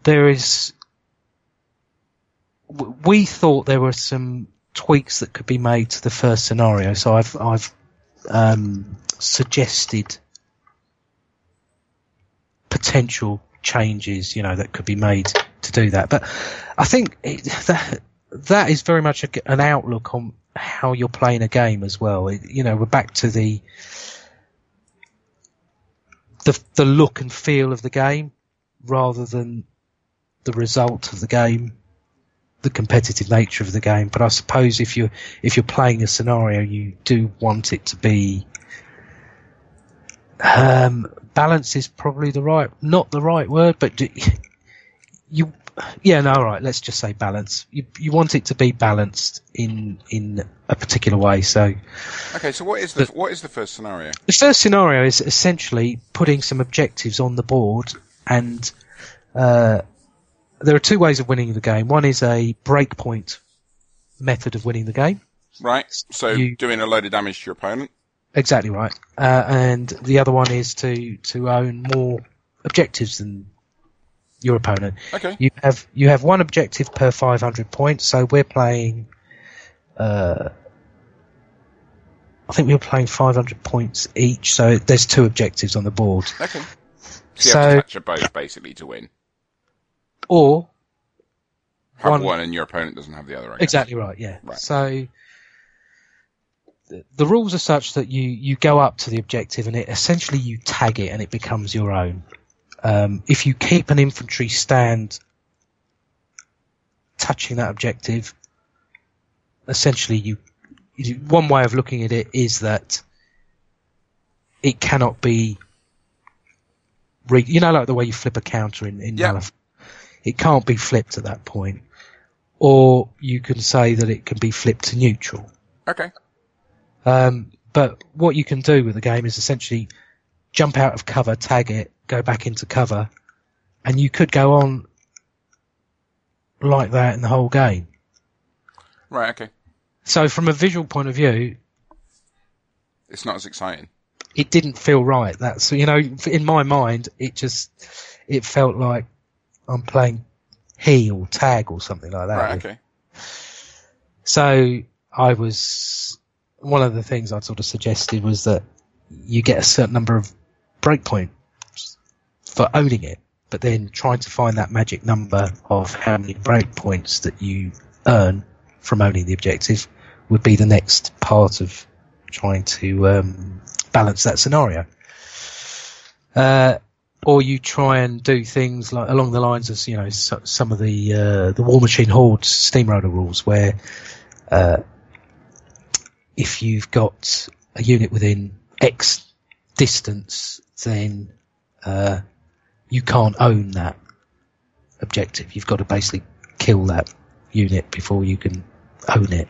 [SPEAKER 2] there is. We thought there were some tweaks that could be made to the first scenario, so I've I've um, suggested potential changes, you know, that could be made to do that. But I think it, that that is very much a, an outlook on how you're playing a game as well. It, you know, we're back to the the the look and feel of the game rather than the result of the game, the competitive nature of the game. But I suppose if you're if you're playing a scenario, you do want it to be um, balance is probably the right not the right word, but you yeah no all right let's just say balance. You you want it to be balanced in in a particular way. So
[SPEAKER 1] Okay, so what is the what is the first scenario?
[SPEAKER 2] the first scenario is essentially putting some objectives on the board, and uh, there are two ways of winning the game. One is a breakpoint method of winning the game.
[SPEAKER 1] Right. So
[SPEAKER 2] You-
[SPEAKER 1] doing a load of damage to your opponent.
[SPEAKER 2] Exactly right. Uh, and the other one is to to own more objectives than your opponent.
[SPEAKER 1] Okay.
[SPEAKER 2] You have you have one objective per 500 points. So we're playing. Uh, I think we were playing 500 points each. So there's two objectives on the board.
[SPEAKER 1] Okay. So you have to
[SPEAKER 2] So-
[SPEAKER 1] both basically to win.
[SPEAKER 2] Or
[SPEAKER 1] Have
[SPEAKER 2] one-
[SPEAKER 1] one, and your opponent doesn't have the other.
[SPEAKER 2] Exactly right. Yeah.
[SPEAKER 1] Right.
[SPEAKER 2] So the, the rules are such that you you go up to the objective and it essentially you tag it and it becomes your own. Um, if you keep an infantry stand touching that objective, essentially you, you one way of looking at it is that it cannot be. Re- you know, like the way you flip a counter in in
[SPEAKER 1] Yeah.
[SPEAKER 2] Malif- it can't be flipped at that point or you can say that it can be flipped to neutral.
[SPEAKER 1] Okay.
[SPEAKER 2] Um, but what you can do with the game is essentially jump out of cover, tag it, go back into cover, and you could go on like that in the whole game.
[SPEAKER 1] Right. Okay.
[SPEAKER 2] So from a visual point of view,
[SPEAKER 1] It's not as exciting.
[SPEAKER 2] it didn't feel right. That's you know, in my mind, it just it felt like I'm playing he or tag or something like that.
[SPEAKER 1] Right. Okay.
[SPEAKER 2] So I was one of the things I'd sort of suggested was that you get a certain number of breakpoints for owning it, but then trying to find that magic number of how many breakpoints that you earn from owning the objective would be the next part of trying to um, balance that scenario. Uh, or you try and do things like along the lines of you know so, some of the uh, the Warmachine Horde steamroller rules, where uh, if you've got a unit within X distance, then uh, you can't own that objective. You've got to basically kill that unit before you can own it,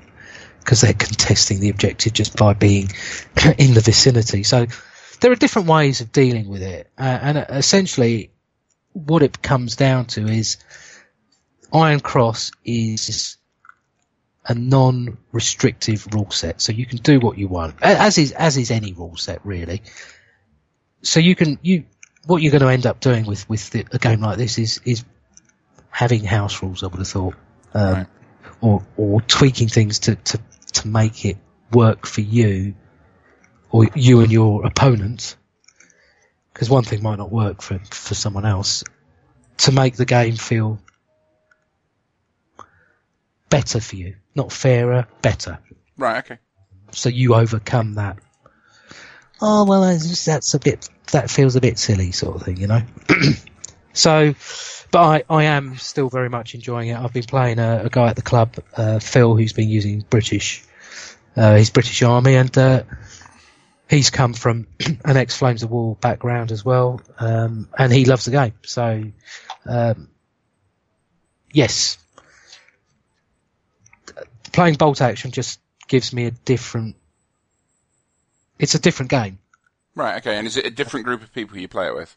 [SPEAKER 2] because they're contesting the objective just by being in the vicinity. So there are different ways of dealing with it, uh, and uh, essentially, what it comes down to is Iron Cross is a non-restrictive rule set, so you can do what you want, as is as is any rule set really. So you can you what you're going to end up doing with with the, a game like this is is having house rules. I would have thought, um,
[SPEAKER 1] Right.
[SPEAKER 2] or or tweaking things to to to make it work for you or you and your opponent, because one thing might not work for for someone else, to make the game feel better for you, not fairer, better.
[SPEAKER 1] Right. Okay.
[SPEAKER 2] So you overcome that. Oh well, that's, that's a bit. That feels a bit silly, sort of thing, you know. so, but I, I am still very much enjoying it. I've been playing a, a guy at the club, uh, Phil, who's been using British, uh, his British Army, and uh, he's come from an ex Flames of War background as well, um, and he loves the game. So, um, yes, playing bolt action just gives me a different. It's a different game.
[SPEAKER 1] Right. Okay. And is it a different group of people you play it with?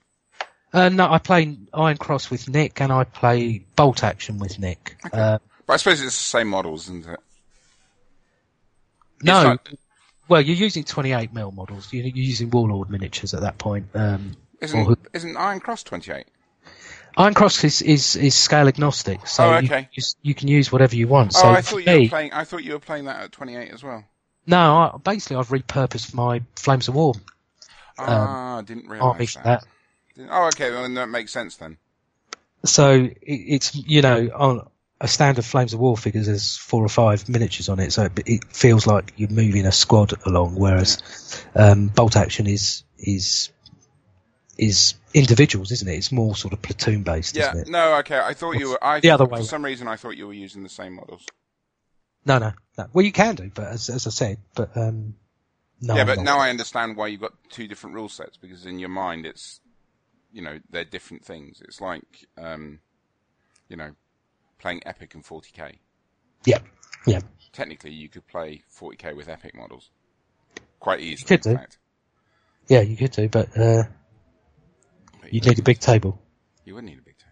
[SPEAKER 2] Uh, no, I play Iron Cross with Nick, and I play bolt action with Nick. Uh,
[SPEAKER 1] But I suppose it's the same models, isn't it?
[SPEAKER 2] no,
[SPEAKER 1] not-
[SPEAKER 2] Well, you're using 28 mil models. You're, you're using Warlord miniatures at that point. Um,
[SPEAKER 1] Isn't
[SPEAKER 2] Or-
[SPEAKER 1] isn't Iron Cross 28?
[SPEAKER 2] Iron Cross is, is, is scale agnostic, so
[SPEAKER 1] Oh,
[SPEAKER 2] you,
[SPEAKER 1] okay.
[SPEAKER 2] you, you can use whatever you want.
[SPEAKER 1] Oh,
[SPEAKER 2] so
[SPEAKER 1] I thought you
[SPEAKER 2] me,
[SPEAKER 1] were playing. I thought you were playing that at 28 as well.
[SPEAKER 2] No, I, basically I've repurposed my Flames of War
[SPEAKER 1] Ah, I didn't realise that.
[SPEAKER 2] that.
[SPEAKER 1] Oh, okay. Well, that makes sense then.
[SPEAKER 2] So it, it's you know on a standard Flames of War figure there's four or five miniatures on it, so it, it feels like you're moving a squad along. Whereas um, bolt action is is is individuals, isn't it? It's more sort of platoon based,
[SPEAKER 1] Yeah.
[SPEAKER 2] isn't it?
[SPEAKER 1] No. Okay. I thought you were. I,
[SPEAKER 2] The other way.
[SPEAKER 1] for some reason, I thought you were using the same models.
[SPEAKER 2] No, no, no. Well, you can do, but as, as I said, but um, no.
[SPEAKER 1] yeah, but now I understand why you've got two different rule sets because in your mind it's, you know, they're different things. It's like, um, you know, playing Epic and 40k.
[SPEAKER 2] Yeah, yeah.
[SPEAKER 1] Technically, you could play 40k with Epic models quite easily.
[SPEAKER 2] You
[SPEAKER 1] could
[SPEAKER 2] do.
[SPEAKER 1] fact.
[SPEAKER 2] Yeah, you could do, but uh,
[SPEAKER 1] But
[SPEAKER 2] you'd need a big table.
[SPEAKER 1] You wouldn't need a big table.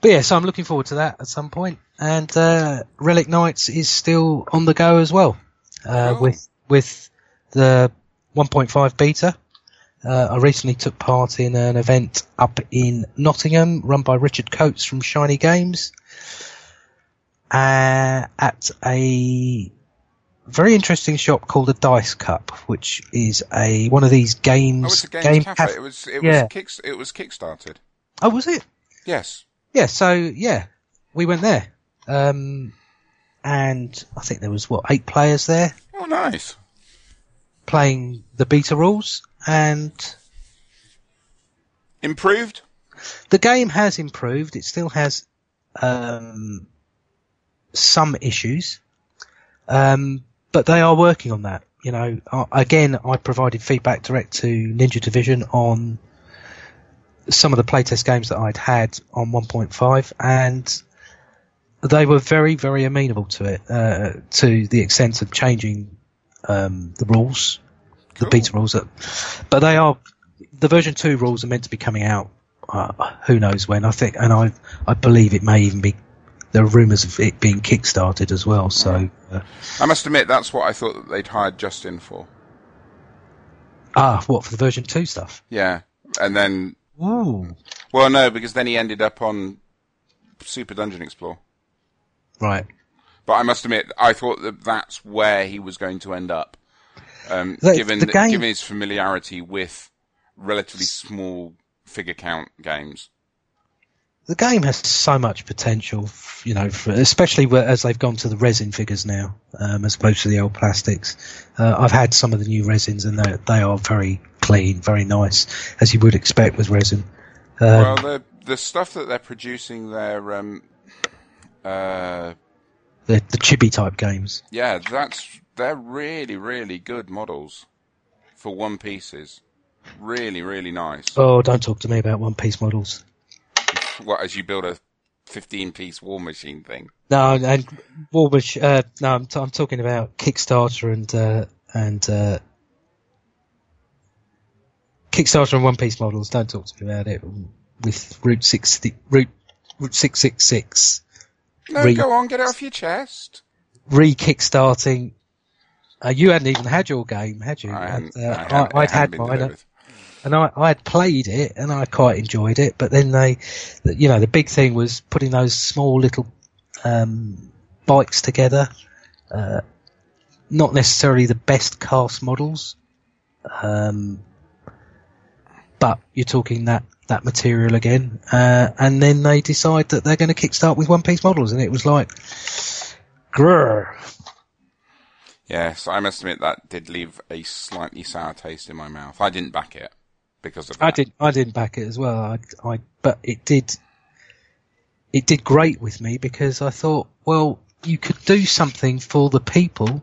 [SPEAKER 2] But yeah, so I'm looking forward to that at some point. And uh, Relic Knights is still on the go as well, uh,
[SPEAKER 1] Cool.
[SPEAKER 2] with with the 1.5 beta. Uh, I recently took part in an event up in Nottingham, run by Richard Coates from Shiny Games, uh, at a very interesting shop called the Dice Cup, which is a one of these games.
[SPEAKER 1] Oh, it's a games
[SPEAKER 2] game
[SPEAKER 1] cafe.
[SPEAKER 2] caf-
[SPEAKER 1] It was. It
[SPEAKER 2] yeah.
[SPEAKER 1] was. Kick, it was kickstarted.
[SPEAKER 2] oh, was it?
[SPEAKER 1] Yes.
[SPEAKER 2] Yeah, so yeah, we went there. Um, and I think there was what, eight players there
[SPEAKER 1] Oh, nice.
[SPEAKER 2] playing the beta rules and
[SPEAKER 1] Improved.
[SPEAKER 2] the game has improved. It still has, um, some issues. Um, but they are working on that. You know, again, I provided feedback direct to Ninja Division on some of the playtest games that I'd had on 1.5 and they were very, very amenable to it, uh, to the extent of changing, um, the rules, the
[SPEAKER 1] Cool.
[SPEAKER 2] beta rules. That, but they are, the version 2 rules are meant to be coming out, uh, who knows when. I think, and I, I believe it may even be, there are rumours of it being kickstarted as well, so, uh,
[SPEAKER 1] I must admit, that's what I thought that they'd hired Justin for.
[SPEAKER 2] ah, what, for the version 2 stuff?
[SPEAKER 1] Yeah. And then,
[SPEAKER 2] Ooh.
[SPEAKER 1] well, no, because then he ended up on Super Dungeon Explore.
[SPEAKER 2] Right.
[SPEAKER 1] But I must admit, I thought that that's where he was going to end up, um, given
[SPEAKER 2] game-
[SPEAKER 1] given his familiarity with relatively small figure count games.
[SPEAKER 2] the game has so much potential, you know, for, especially where, as they've gone to the resin figures now, um, as opposed to the old plastics. Uh, I've had some of the new resins, and they they are very clean, very nice, as you would expect with resin. Um,
[SPEAKER 1] well, the the stuff that they're producing, they're um, uh,
[SPEAKER 2] the, the chibi type games.
[SPEAKER 1] yeah, that's they're really really good models for one pieces. Really, really nice.
[SPEAKER 2] Oh, don't talk to me about one piece models.
[SPEAKER 1] What as you build a fifteen piece Warmachine thing?
[SPEAKER 2] No, and Warbush. Uh, no, I'm, t- I'm talking about Kickstarter and uh, and uh, Kickstarter and One Piece models. Don't talk to me about it with Route sixty, Route Route six six six
[SPEAKER 1] No,
[SPEAKER 2] Re-
[SPEAKER 1] go on, get it off your chest.
[SPEAKER 2] re-kickstarting. Uh, you hadn't even had your game, had you?
[SPEAKER 1] I.
[SPEAKER 2] And, uh,
[SPEAKER 1] I hadn't-
[SPEAKER 2] I'd
[SPEAKER 1] hadn't
[SPEAKER 2] had
[SPEAKER 1] been
[SPEAKER 2] mine, and- and I, I had played it, and I quite enjoyed it. But then they, you know, the big thing was putting those small little um, bikes together. Uh, not necessarily the best cast models, um, but you're talking that that material again. Uh, and then they decide that they're going to kickstart with one piece models, and it was like, grrr.
[SPEAKER 1] Yes, I must admit that did leave a slightly sour taste in my mouth. I didn't back it because of that.
[SPEAKER 2] I did. I didn't back it as well. I, I, but it did. It did great with me because I thought, well, you could do something for the people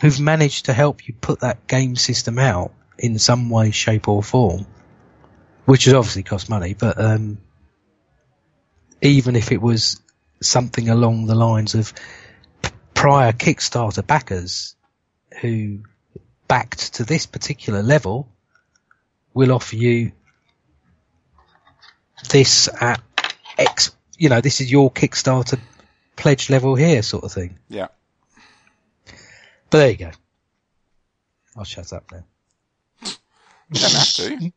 [SPEAKER 2] who've managed to help you put that game system out in some way, shape, or form, which has obviously cost money. But um, even if it was something along the lines of prior Kickstarter backers who backed to this particular level will offer you this at X, you know, this is your Kickstarter pledge level here, sort of thing.
[SPEAKER 1] Yeah.
[SPEAKER 2] But there you go. I'll shut up now.
[SPEAKER 1] You don't have to.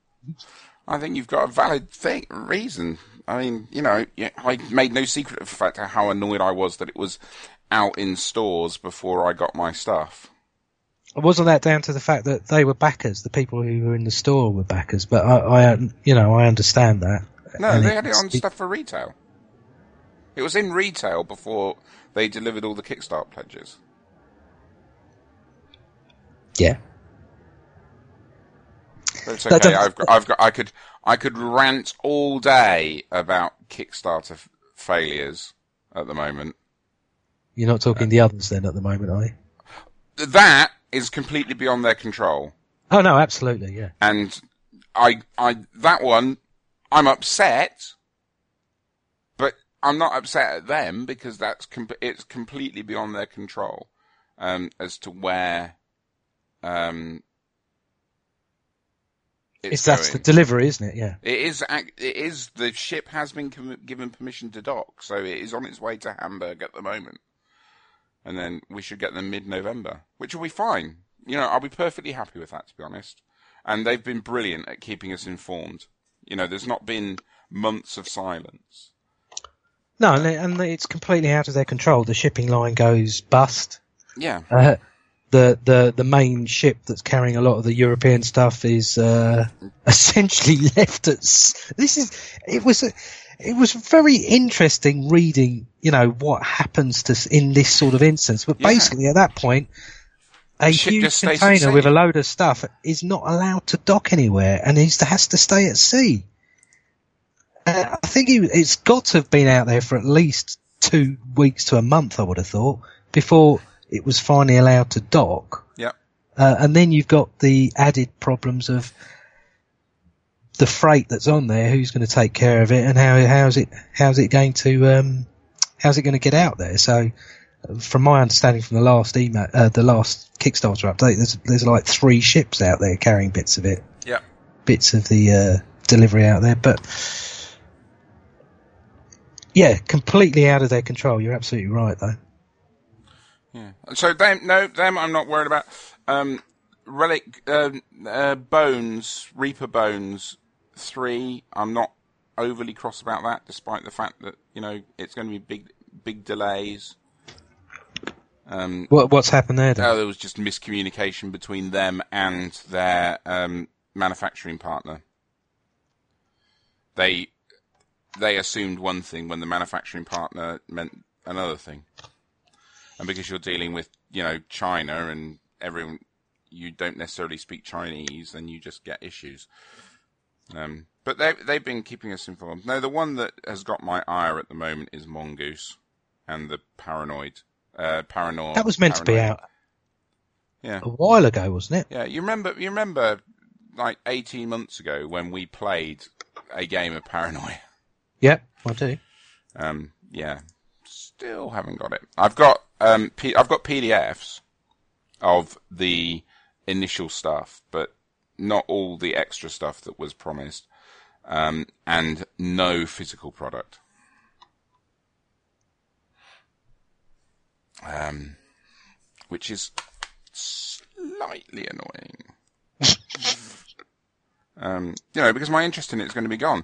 [SPEAKER 1] I think you've got a valid thing, reason. I mean, you know, I made no secret of the fact of how annoyed I was that it was out in stores before I got my stuff.
[SPEAKER 2] Wasn't that down to the fact that they were backers? The people who were in the store were backers, but I, I uh, you know, I understand that.
[SPEAKER 1] No,
[SPEAKER 2] And
[SPEAKER 1] they had it on stuff for retail. It was in retail before they delivered all the Kickstart pledges.
[SPEAKER 2] Yeah.
[SPEAKER 1] But it's
[SPEAKER 2] That
[SPEAKER 1] okay. I've got, I've got, I could, I could rant all day about Kickstarter f- failures at the moment.
[SPEAKER 2] You're not talking the others then at the moment, are you?
[SPEAKER 1] That is completely beyond their control.
[SPEAKER 2] Oh no, absolutely, yeah.
[SPEAKER 1] And I, I, that one, I'm upset, but I'm not upset at them because that's, com- it's completely beyond their control, um, as to where, um,
[SPEAKER 2] It's,
[SPEAKER 1] it's,
[SPEAKER 2] that's the delivery, isn't it? Yeah.
[SPEAKER 1] It is. It is. The ship has been com- given permission to dock, so it is on its way to Hamburg at the moment. And then we should get them mid-November, which will be fine. You know, I'll be perfectly happy with that, to be honest. And they've been brilliant at keeping us informed. You know, there's not been months of silence.
[SPEAKER 2] No, and, and it's completely out of their control. The shipping line goes bust.
[SPEAKER 1] Yeah,
[SPEAKER 2] Uh, the the the main ship that's carrying a lot of the European stuff is uh, essentially left at. s- This is it was a, it was very interesting reading. You know what happens to in this sort of instance, but
[SPEAKER 1] Yeah.
[SPEAKER 2] basically at that point. A
[SPEAKER 1] ship
[SPEAKER 2] huge
[SPEAKER 1] just stays at
[SPEAKER 2] container with a load of stuff is not allowed to dock anywhere, and he has to stay at sea. Uh, I think he, it's got to have been out there for at least two weeks to a month. I would have thought before it was finally allowed to dock.
[SPEAKER 1] yeah,
[SPEAKER 2] Uh, and then you've got the added problems of the freight that's on there. Who's going to take care of it, and how how's it how's it going to um, how's it going to get out there? So, from my understanding from the last email, uh, the last Kickstarter update, there's there's like three ships out there carrying bits of it,
[SPEAKER 1] yeah.
[SPEAKER 2] bits of the uh, delivery out there, but. Yeah, completely out of their control. You're absolutely right, though.
[SPEAKER 1] Yeah. So them, no, them I'm not worried about. Um, relic, um uh, bones, Reaper bones, three. I'm not overly cross about that, despite the fact that you know it's going to be big, big delays. Um,
[SPEAKER 2] What what's happened there? Then?
[SPEAKER 1] oh, there was just miscommunication between them and their um, manufacturing partner. They they assumed one thing when the manufacturing partner meant another thing. And because you're dealing with, you know, China and everyone, you don't necessarily speak Chinese, then you just get issues. Um, but they they've been keeping us informed. No, the one that has got my ire at the moment is Mongoose and the Paranoia. Uh, Paranoia.
[SPEAKER 2] that was meant to be out
[SPEAKER 1] Yeah.
[SPEAKER 2] a while ago, wasn't it?
[SPEAKER 1] Yeah, you remember? You remember, like eighteen months ago when we played a game of Paranoia.
[SPEAKER 2] Yep, I do.
[SPEAKER 1] Um, yeah, still haven't got it. I've got um, P- I've got PDFs of the initial stuff, but not all the extra stuff that was promised, um, and no physical product. Um, which is slightly annoying. um, you know, because my interest in it is going to be gone.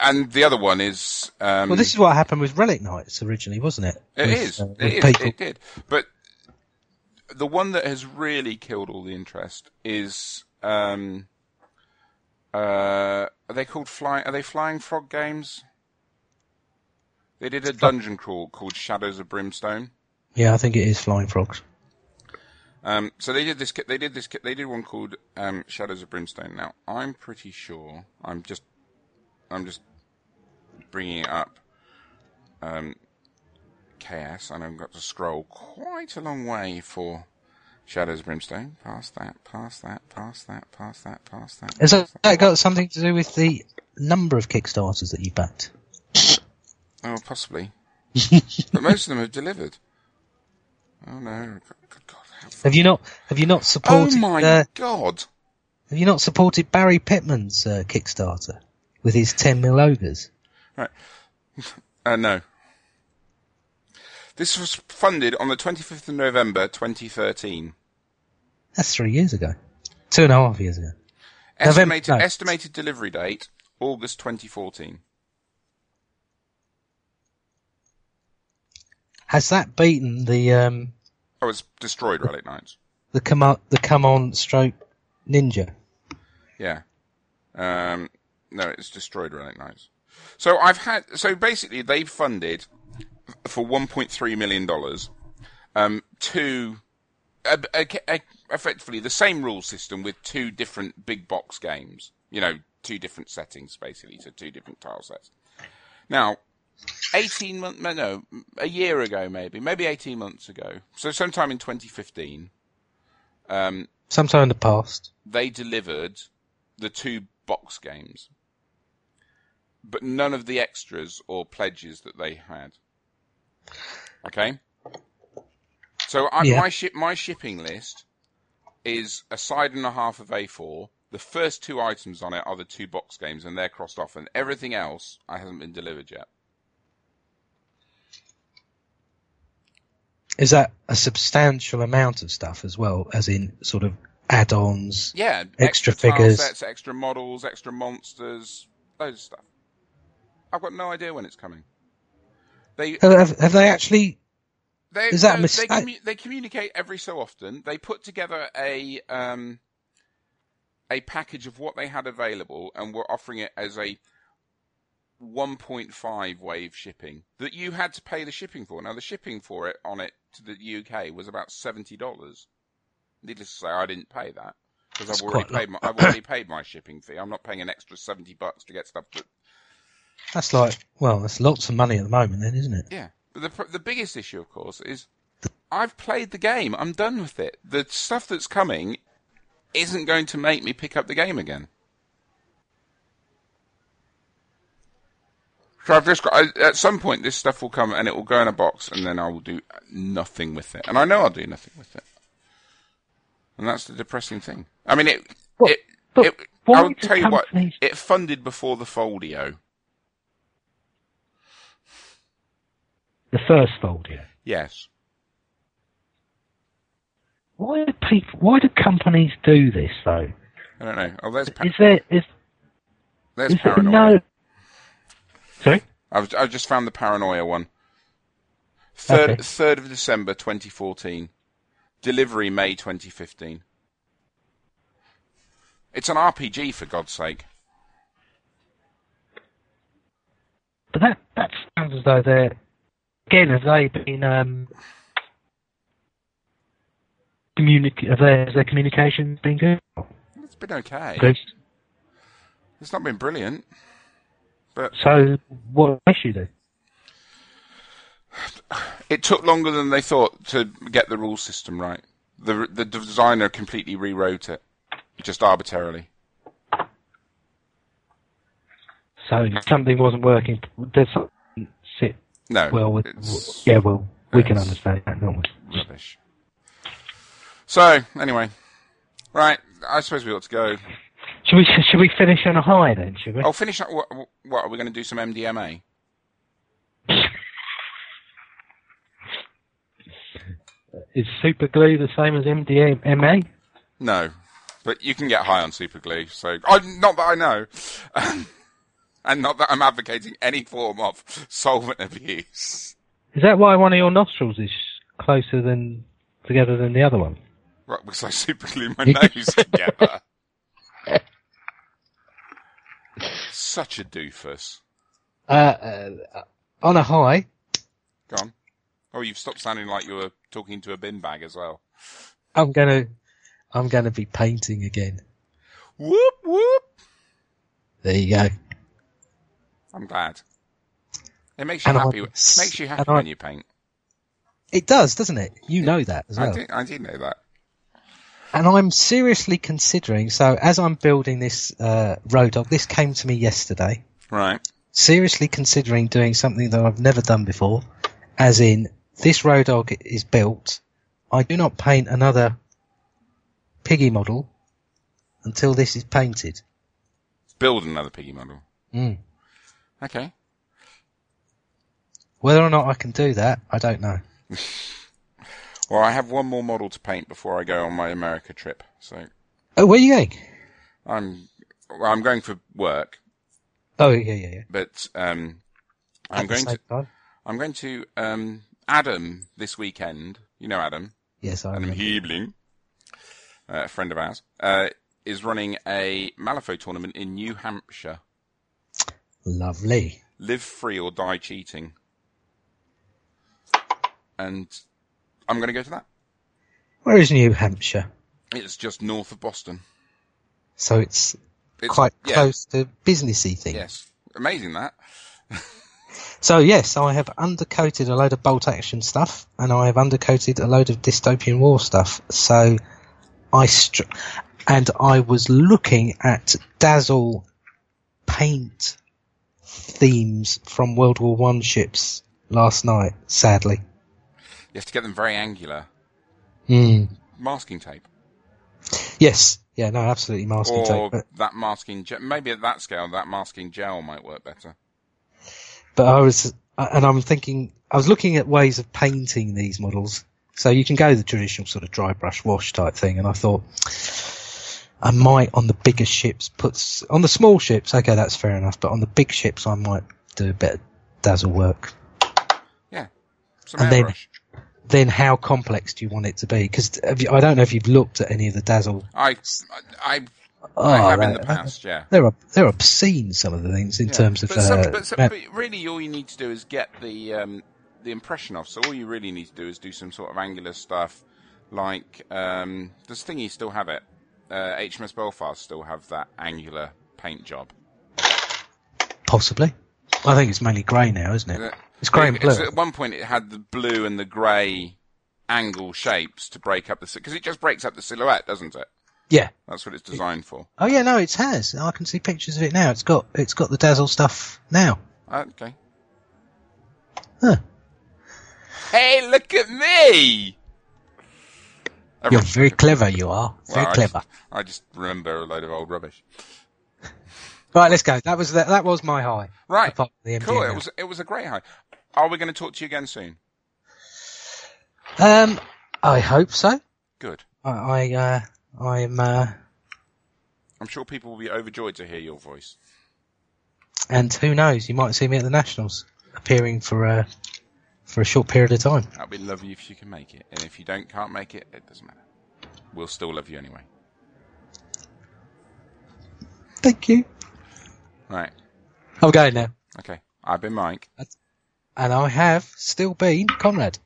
[SPEAKER 1] And, the other one is, um,
[SPEAKER 2] Well, this is what happened with Relic Knights originally, wasn't it?
[SPEAKER 1] it
[SPEAKER 2] With,
[SPEAKER 1] is.
[SPEAKER 2] uh,
[SPEAKER 1] it is. It did. But the one that has really killed all the interest is um uh are they called flying are they flying frog games? They did a dungeon crawl called Shadows of Brimstone.
[SPEAKER 2] Yeah, I think it is Flying Frogs.
[SPEAKER 1] Um, so they did this. They did this. They did one called um, Shadows of Brimstone. Now I'm pretty sure. I'm just. I'm just bringing it up. Um, KS, and I've got to scroll quite a long way for Shadows of Brimstone. Past that. Past that. Past that. Past that. Past that.
[SPEAKER 2] Has that, that got something to do with the number of Kickstarters that you backed?
[SPEAKER 1] Oh, possibly. but most of them have delivered. Oh no! Good God!
[SPEAKER 2] Have you not? Have you not supported?
[SPEAKER 1] oh my
[SPEAKER 2] uh,
[SPEAKER 1] God!
[SPEAKER 2] have you not supported Barry Pittman's uh, Kickstarter with his 10 mil ogres?
[SPEAKER 1] Right. Uh, no. This was funded on the 25th of November 2013.
[SPEAKER 2] That's three years ago. Two and a half years ago. November-
[SPEAKER 1] Estimated,
[SPEAKER 2] no.
[SPEAKER 1] estimated delivery date, August 2014.
[SPEAKER 2] Has that beaten the um
[SPEAKER 1] Oh, it's destroyed Relic Knights.
[SPEAKER 2] the come on the come on stroke ninja?
[SPEAKER 1] Yeah. Um, no, it's destroyed Relic Knights. So I've had, so basically they've funded for 1.3 million dollars, um, two, uh, uh, uh, effectively the same rule system with two different big box games. You know, two different settings basically, so two different tile sets. Now, 18 months, no, a year ago maybe, maybe 18 months ago, so sometime in 2015, um,
[SPEAKER 2] Sometime in the past.
[SPEAKER 1] they delivered the two box games, but none of the extras or pledges that they had. Okay, so I,
[SPEAKER 2] Yeah.
[SPEAKER 1] my ship my shipping list is a side and a half of A4. The first two items on it are the two box games, and they're crossed off, and everything else I hasn't been delivered yet.
[SPEAKER 2] Is that a substantial amount of stuff as well, as in sort of add-ons?
[SPEAKER 1] Yeah,
[SPEAKER 2] Extra
[SPEAKER 1] tile
[SPEAKER 2] figures.
[SPEAKER 1] sets, extra models, extra monsters, loads of stuff. I've got no idea when it's coming. They
[SPEAKER 2] Have, have, they actually?
[SPEAKER 1] They,
[SPEAKER 2] Is that a mistake?
[SPEAKER 1] They, commu- they communicate every so often. They put together a um, a package of what they had available, and were offering it as a 1.5 wave shipping that you had to pay the shipping for. Now, the shipping for it on it to the UK was about seventy dollars. Needless to say, I didn't pay that because I've already
[SPEAKER 2] quite a lot.
[SPEAKER 1] paid my I've already paid my shipping fee. I'm not paying an extra seventy bucks to get stuff that
[SPEAKER 2] That's like well, that's lots of money at the moment, then, isn't it?
[SPEAKER 1] Yeah, but the the biggest issue, of course, is I've played the game. I'm done with it. The stuff that's coming isn't going to make me pick up the game again. I've just got. I, at some point, this stuff will come and it will go in a box, and then I will do nothing with it. And I know I'll do nothing with it. And that's the depressing thing. I mean, it. It, it I'll tell you what. It funded before the Foldio.
[SPEAKER 3] The first folio.
[SPEAKER 1] Yes.
[SPEAKER 3] Why do people? Why do companies do this though?
[SPEAKER 1] I don't know. Oh, there's pa-
[SPEAKER 3] Is there is
[SPEAKER 1] there's
[SPEAKER 3] is there no? Sorry.
[SPEAKER 1] I've, I've just found the paranoia one. Third,
[SPEAKER 3] Okay.
[SPEAKER 1] third of December 2014. Delivery May 2015. It's an RPG for God's sake.
[SPEAKER 3] But that that sounds as though they're again have they been um communic have their, has their communication been good?
[SPEAKER 1] It's been okay.
[SPEAKER 3] Good.
[SPEAKER 1] It's not been brilliant, but
[SPEAKER 3] So what issue then?
[SPEAKER 1] it took longer than they thought to get the rule system right. The the designer completely rewrote it, just arbitrarily.
[SPEAKER 3] So something wasn't working. There's something sit
[SPEAKER 1] No,
[SPEAKER 3] well with.
[SPEAKER 1] it's
[SPEAKER 3] Yeah, well, we can understand that, don't we?
[SPEAKER 1] rubbish. So anyway, right. I suppose we ought to go.
[SPEAKER 3] Should we should we finish on a high then? Should we?
[SPEAKER 1] Oh, finish. What, what are we going to do? Some MDMA?
[SPEAKER 3] Is super glue the same as MDMA?
[SPEAKER 1] No, but you can get high on super glue. So, oh, not that I know, and not that I'm advocating any form of solvent abuse.
[SPEAKER 3] Is that why one of your nostrils is closer than together than the other one?
[SPEAKER 1] Right, because I super glue my nose together. Such a doofus.
[SPEAKER 2] Uh, uh, on a high,
[SPEAKER 1] Go on. Oh, you've stopped sounding like you were talking to a bin bag as well.
[SPEAKER 2] I'm gonna, I'm gonna be painting again.
[SPEAKER 1] Whoop whoop.
[SPEAKER 2] There you go.
[SPEAKER 1] I'm glad. It makes you
[SPEAKER 2] And I-
[SPEAKER 1] happy. Makes you happy
[SPEAKER 2] and I-
[SPEAKER 1] when you paint.
[SPEAKER 2] It does, doesn't it? You know that as
[SPEAKER 1] I
[SPEAKER 2] well.
[SPEAKER 1] did. I did know that.
[SPEAKER 2] And I'm seriously considering. So as I'm building this uh, road dog, this came to me yesterday.
[SPEAKER 1] Right.
[SPEAKER 2] Seriously considering doing something that I've never done before, as in this road dog is built. I do not paint another piggy model until this is painted.
[SPEAKER 1] Build another piggy model.
[SPEAKER 2] Mm.
[SPEAKER 1] Okay.
[SPEAKER 2] Whether or not I can do that, I don't know.
[SPEAKER 1] Well, I have one more model to paint before I go on my America trip. So
[SPEAKER 2] Oh, where are you going?
[SPEAKER 1] I'm well, I'm going for work,
[SPEAKER 2] Oh, yeah, yeah, yeah.
[SPEAKER 1] but um, I'm going to? I'm going to um, Adam this weekend. You know Adam,
[SPEAKER 2] Yes, I
[SPEAKER 1] Adam. Hebling, uh, a friend of ours, uh, is running a Malifaux tournament in New Hampshire.
[SPEAKER 2] Lovely.
[SPEAKER 1] Live free or die cheating. And I'm going to go to that.
[SPEAKER 2] Where is New Hampshire?
[SPEAKER 1] It's just north of Boston.
[SPEAKER 2] So it's,
[SPEAKER 1] It's,
[SPEAKER 2] quite
[SPEAKER 1] yeah,
[SPEAKER 2] close to businessy things.
[SPEAKER 1] Yes, amazing that.
[SPEAKER 2] So yes, I have undercoated a load of bolt action stuff, and I have undercoated a load of dystopian war stuff. So I str- and I was looking at Dazzle paint themes from World War One ships last night. Sadly,
[SPEAKER 1] You have to get them very angular.
[SPEAKER 2] mm.
[SPEAKER 1] Masking tape.
[SPEAKER 2] yes, yeah, no, absolutely masking
[SPEAKER 1] or
[SPEAKER 2] tape. But,
[SPEAKER 1] that masking gel. Maybe at that scale, that masking gel might work better.
[SPEAKER 2] but I was, and I'm thinking, I was looking at ways of painting these models. So you can go the traditional sort of dry brush wash type thing, and I thought I might on the bigger ships put on the small ships. Okay, that's fair enough, but on the big ships, I might do a bit of dazzle work.
[SPEAKER 1] Yeah. Some
[SPEAKER 2] And then-
[SPEAKER 1] airbrush.
[SPEAKER 2] Then how complex do you want it to be? Because I don't know if you've looked at any of the dazzle.
[SPEAKER 1] I, I,
[SPEAKER 2] Oh,
[SPEAKER 1] I have in the past, yeah.
[SPEAKER 2] They're ob- they're obscene some of the things in
[SPEAKER 1] Yeah.
[SPEAKER 2] terms of.
[SPEAKER 1] but, some,
[SPEAKER 2] uh,
[SPEAKER 1] but, some, but really, all you need to do is get the um, the impression off. So all you really need to do is do some sort of angular stuff, like um, does Thingy still have it? Uh, HMS Belfast still have that angular paint job.
[SPEAKER 2] possibly. I think it's mainly grey now, isn't it? It's grey and blue.
[SPEAKER 1] At one point, it had the blue and the grey angle shapes to break up the because it just breaks up the silhouette, doesn't it?
[SPEAKER 2] Yeah.
[SPEAKER 1] That's what it's designed for.
[SPEAKER 2] Oh yeah, no, it has. I can see pictures of it now. It's got it's got the dazzle stuff now.
[SPEAKER 1] Ah, okay.
[SPEAKER 2] Huh.
[SPEAKER 1] Hey, look at me!
[SPEAKER 2] You're very clever. You are very
[SPEAKER 1] Well, I
[SPEAKER 2] clever.
[SPEAKER 1] Just, I just remember a load of old rubbish.
[SPEAKER 2] Right, let's go. That was that, that was my high.
[SPEAKER 1] Right.
[SPEAKER 2] The
[SPEAKER 1] Cool. It was it was a great high. Are we going to talk to you again soon?
[SPEAKER 2] Um, I hope so.
[SPEAKER 1] Good.
[SPEAKER 2] I, I uh, I'm uh,
[SPEAKER 1] I'm sure people will be overjoyed to hear your voice.
[SPEAKER 2] and who knows? You might see me at the Nationals, appearing for a for a short period of time.
[SPEAKER 1] That'd be lovely if you can make it, and if you don't can't make it, it doesn't matter. We'll still love you anyway.
[SPEAKER 2] Thank you.
[SPEAKER 1] Right.
[SPEAKER 2] I'm going now,
[SPEAKER 1] Okay. I've been Mike.
[SPEAKER 2] and I have still been Conrad.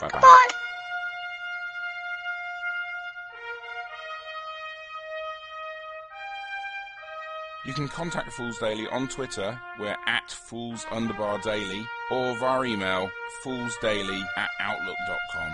[SPEAKER 1] Bye bye. You can contact Fools Daily on Twitter, we're at Fools Underbar Daily, or via email, foolsdaily at outlook.com.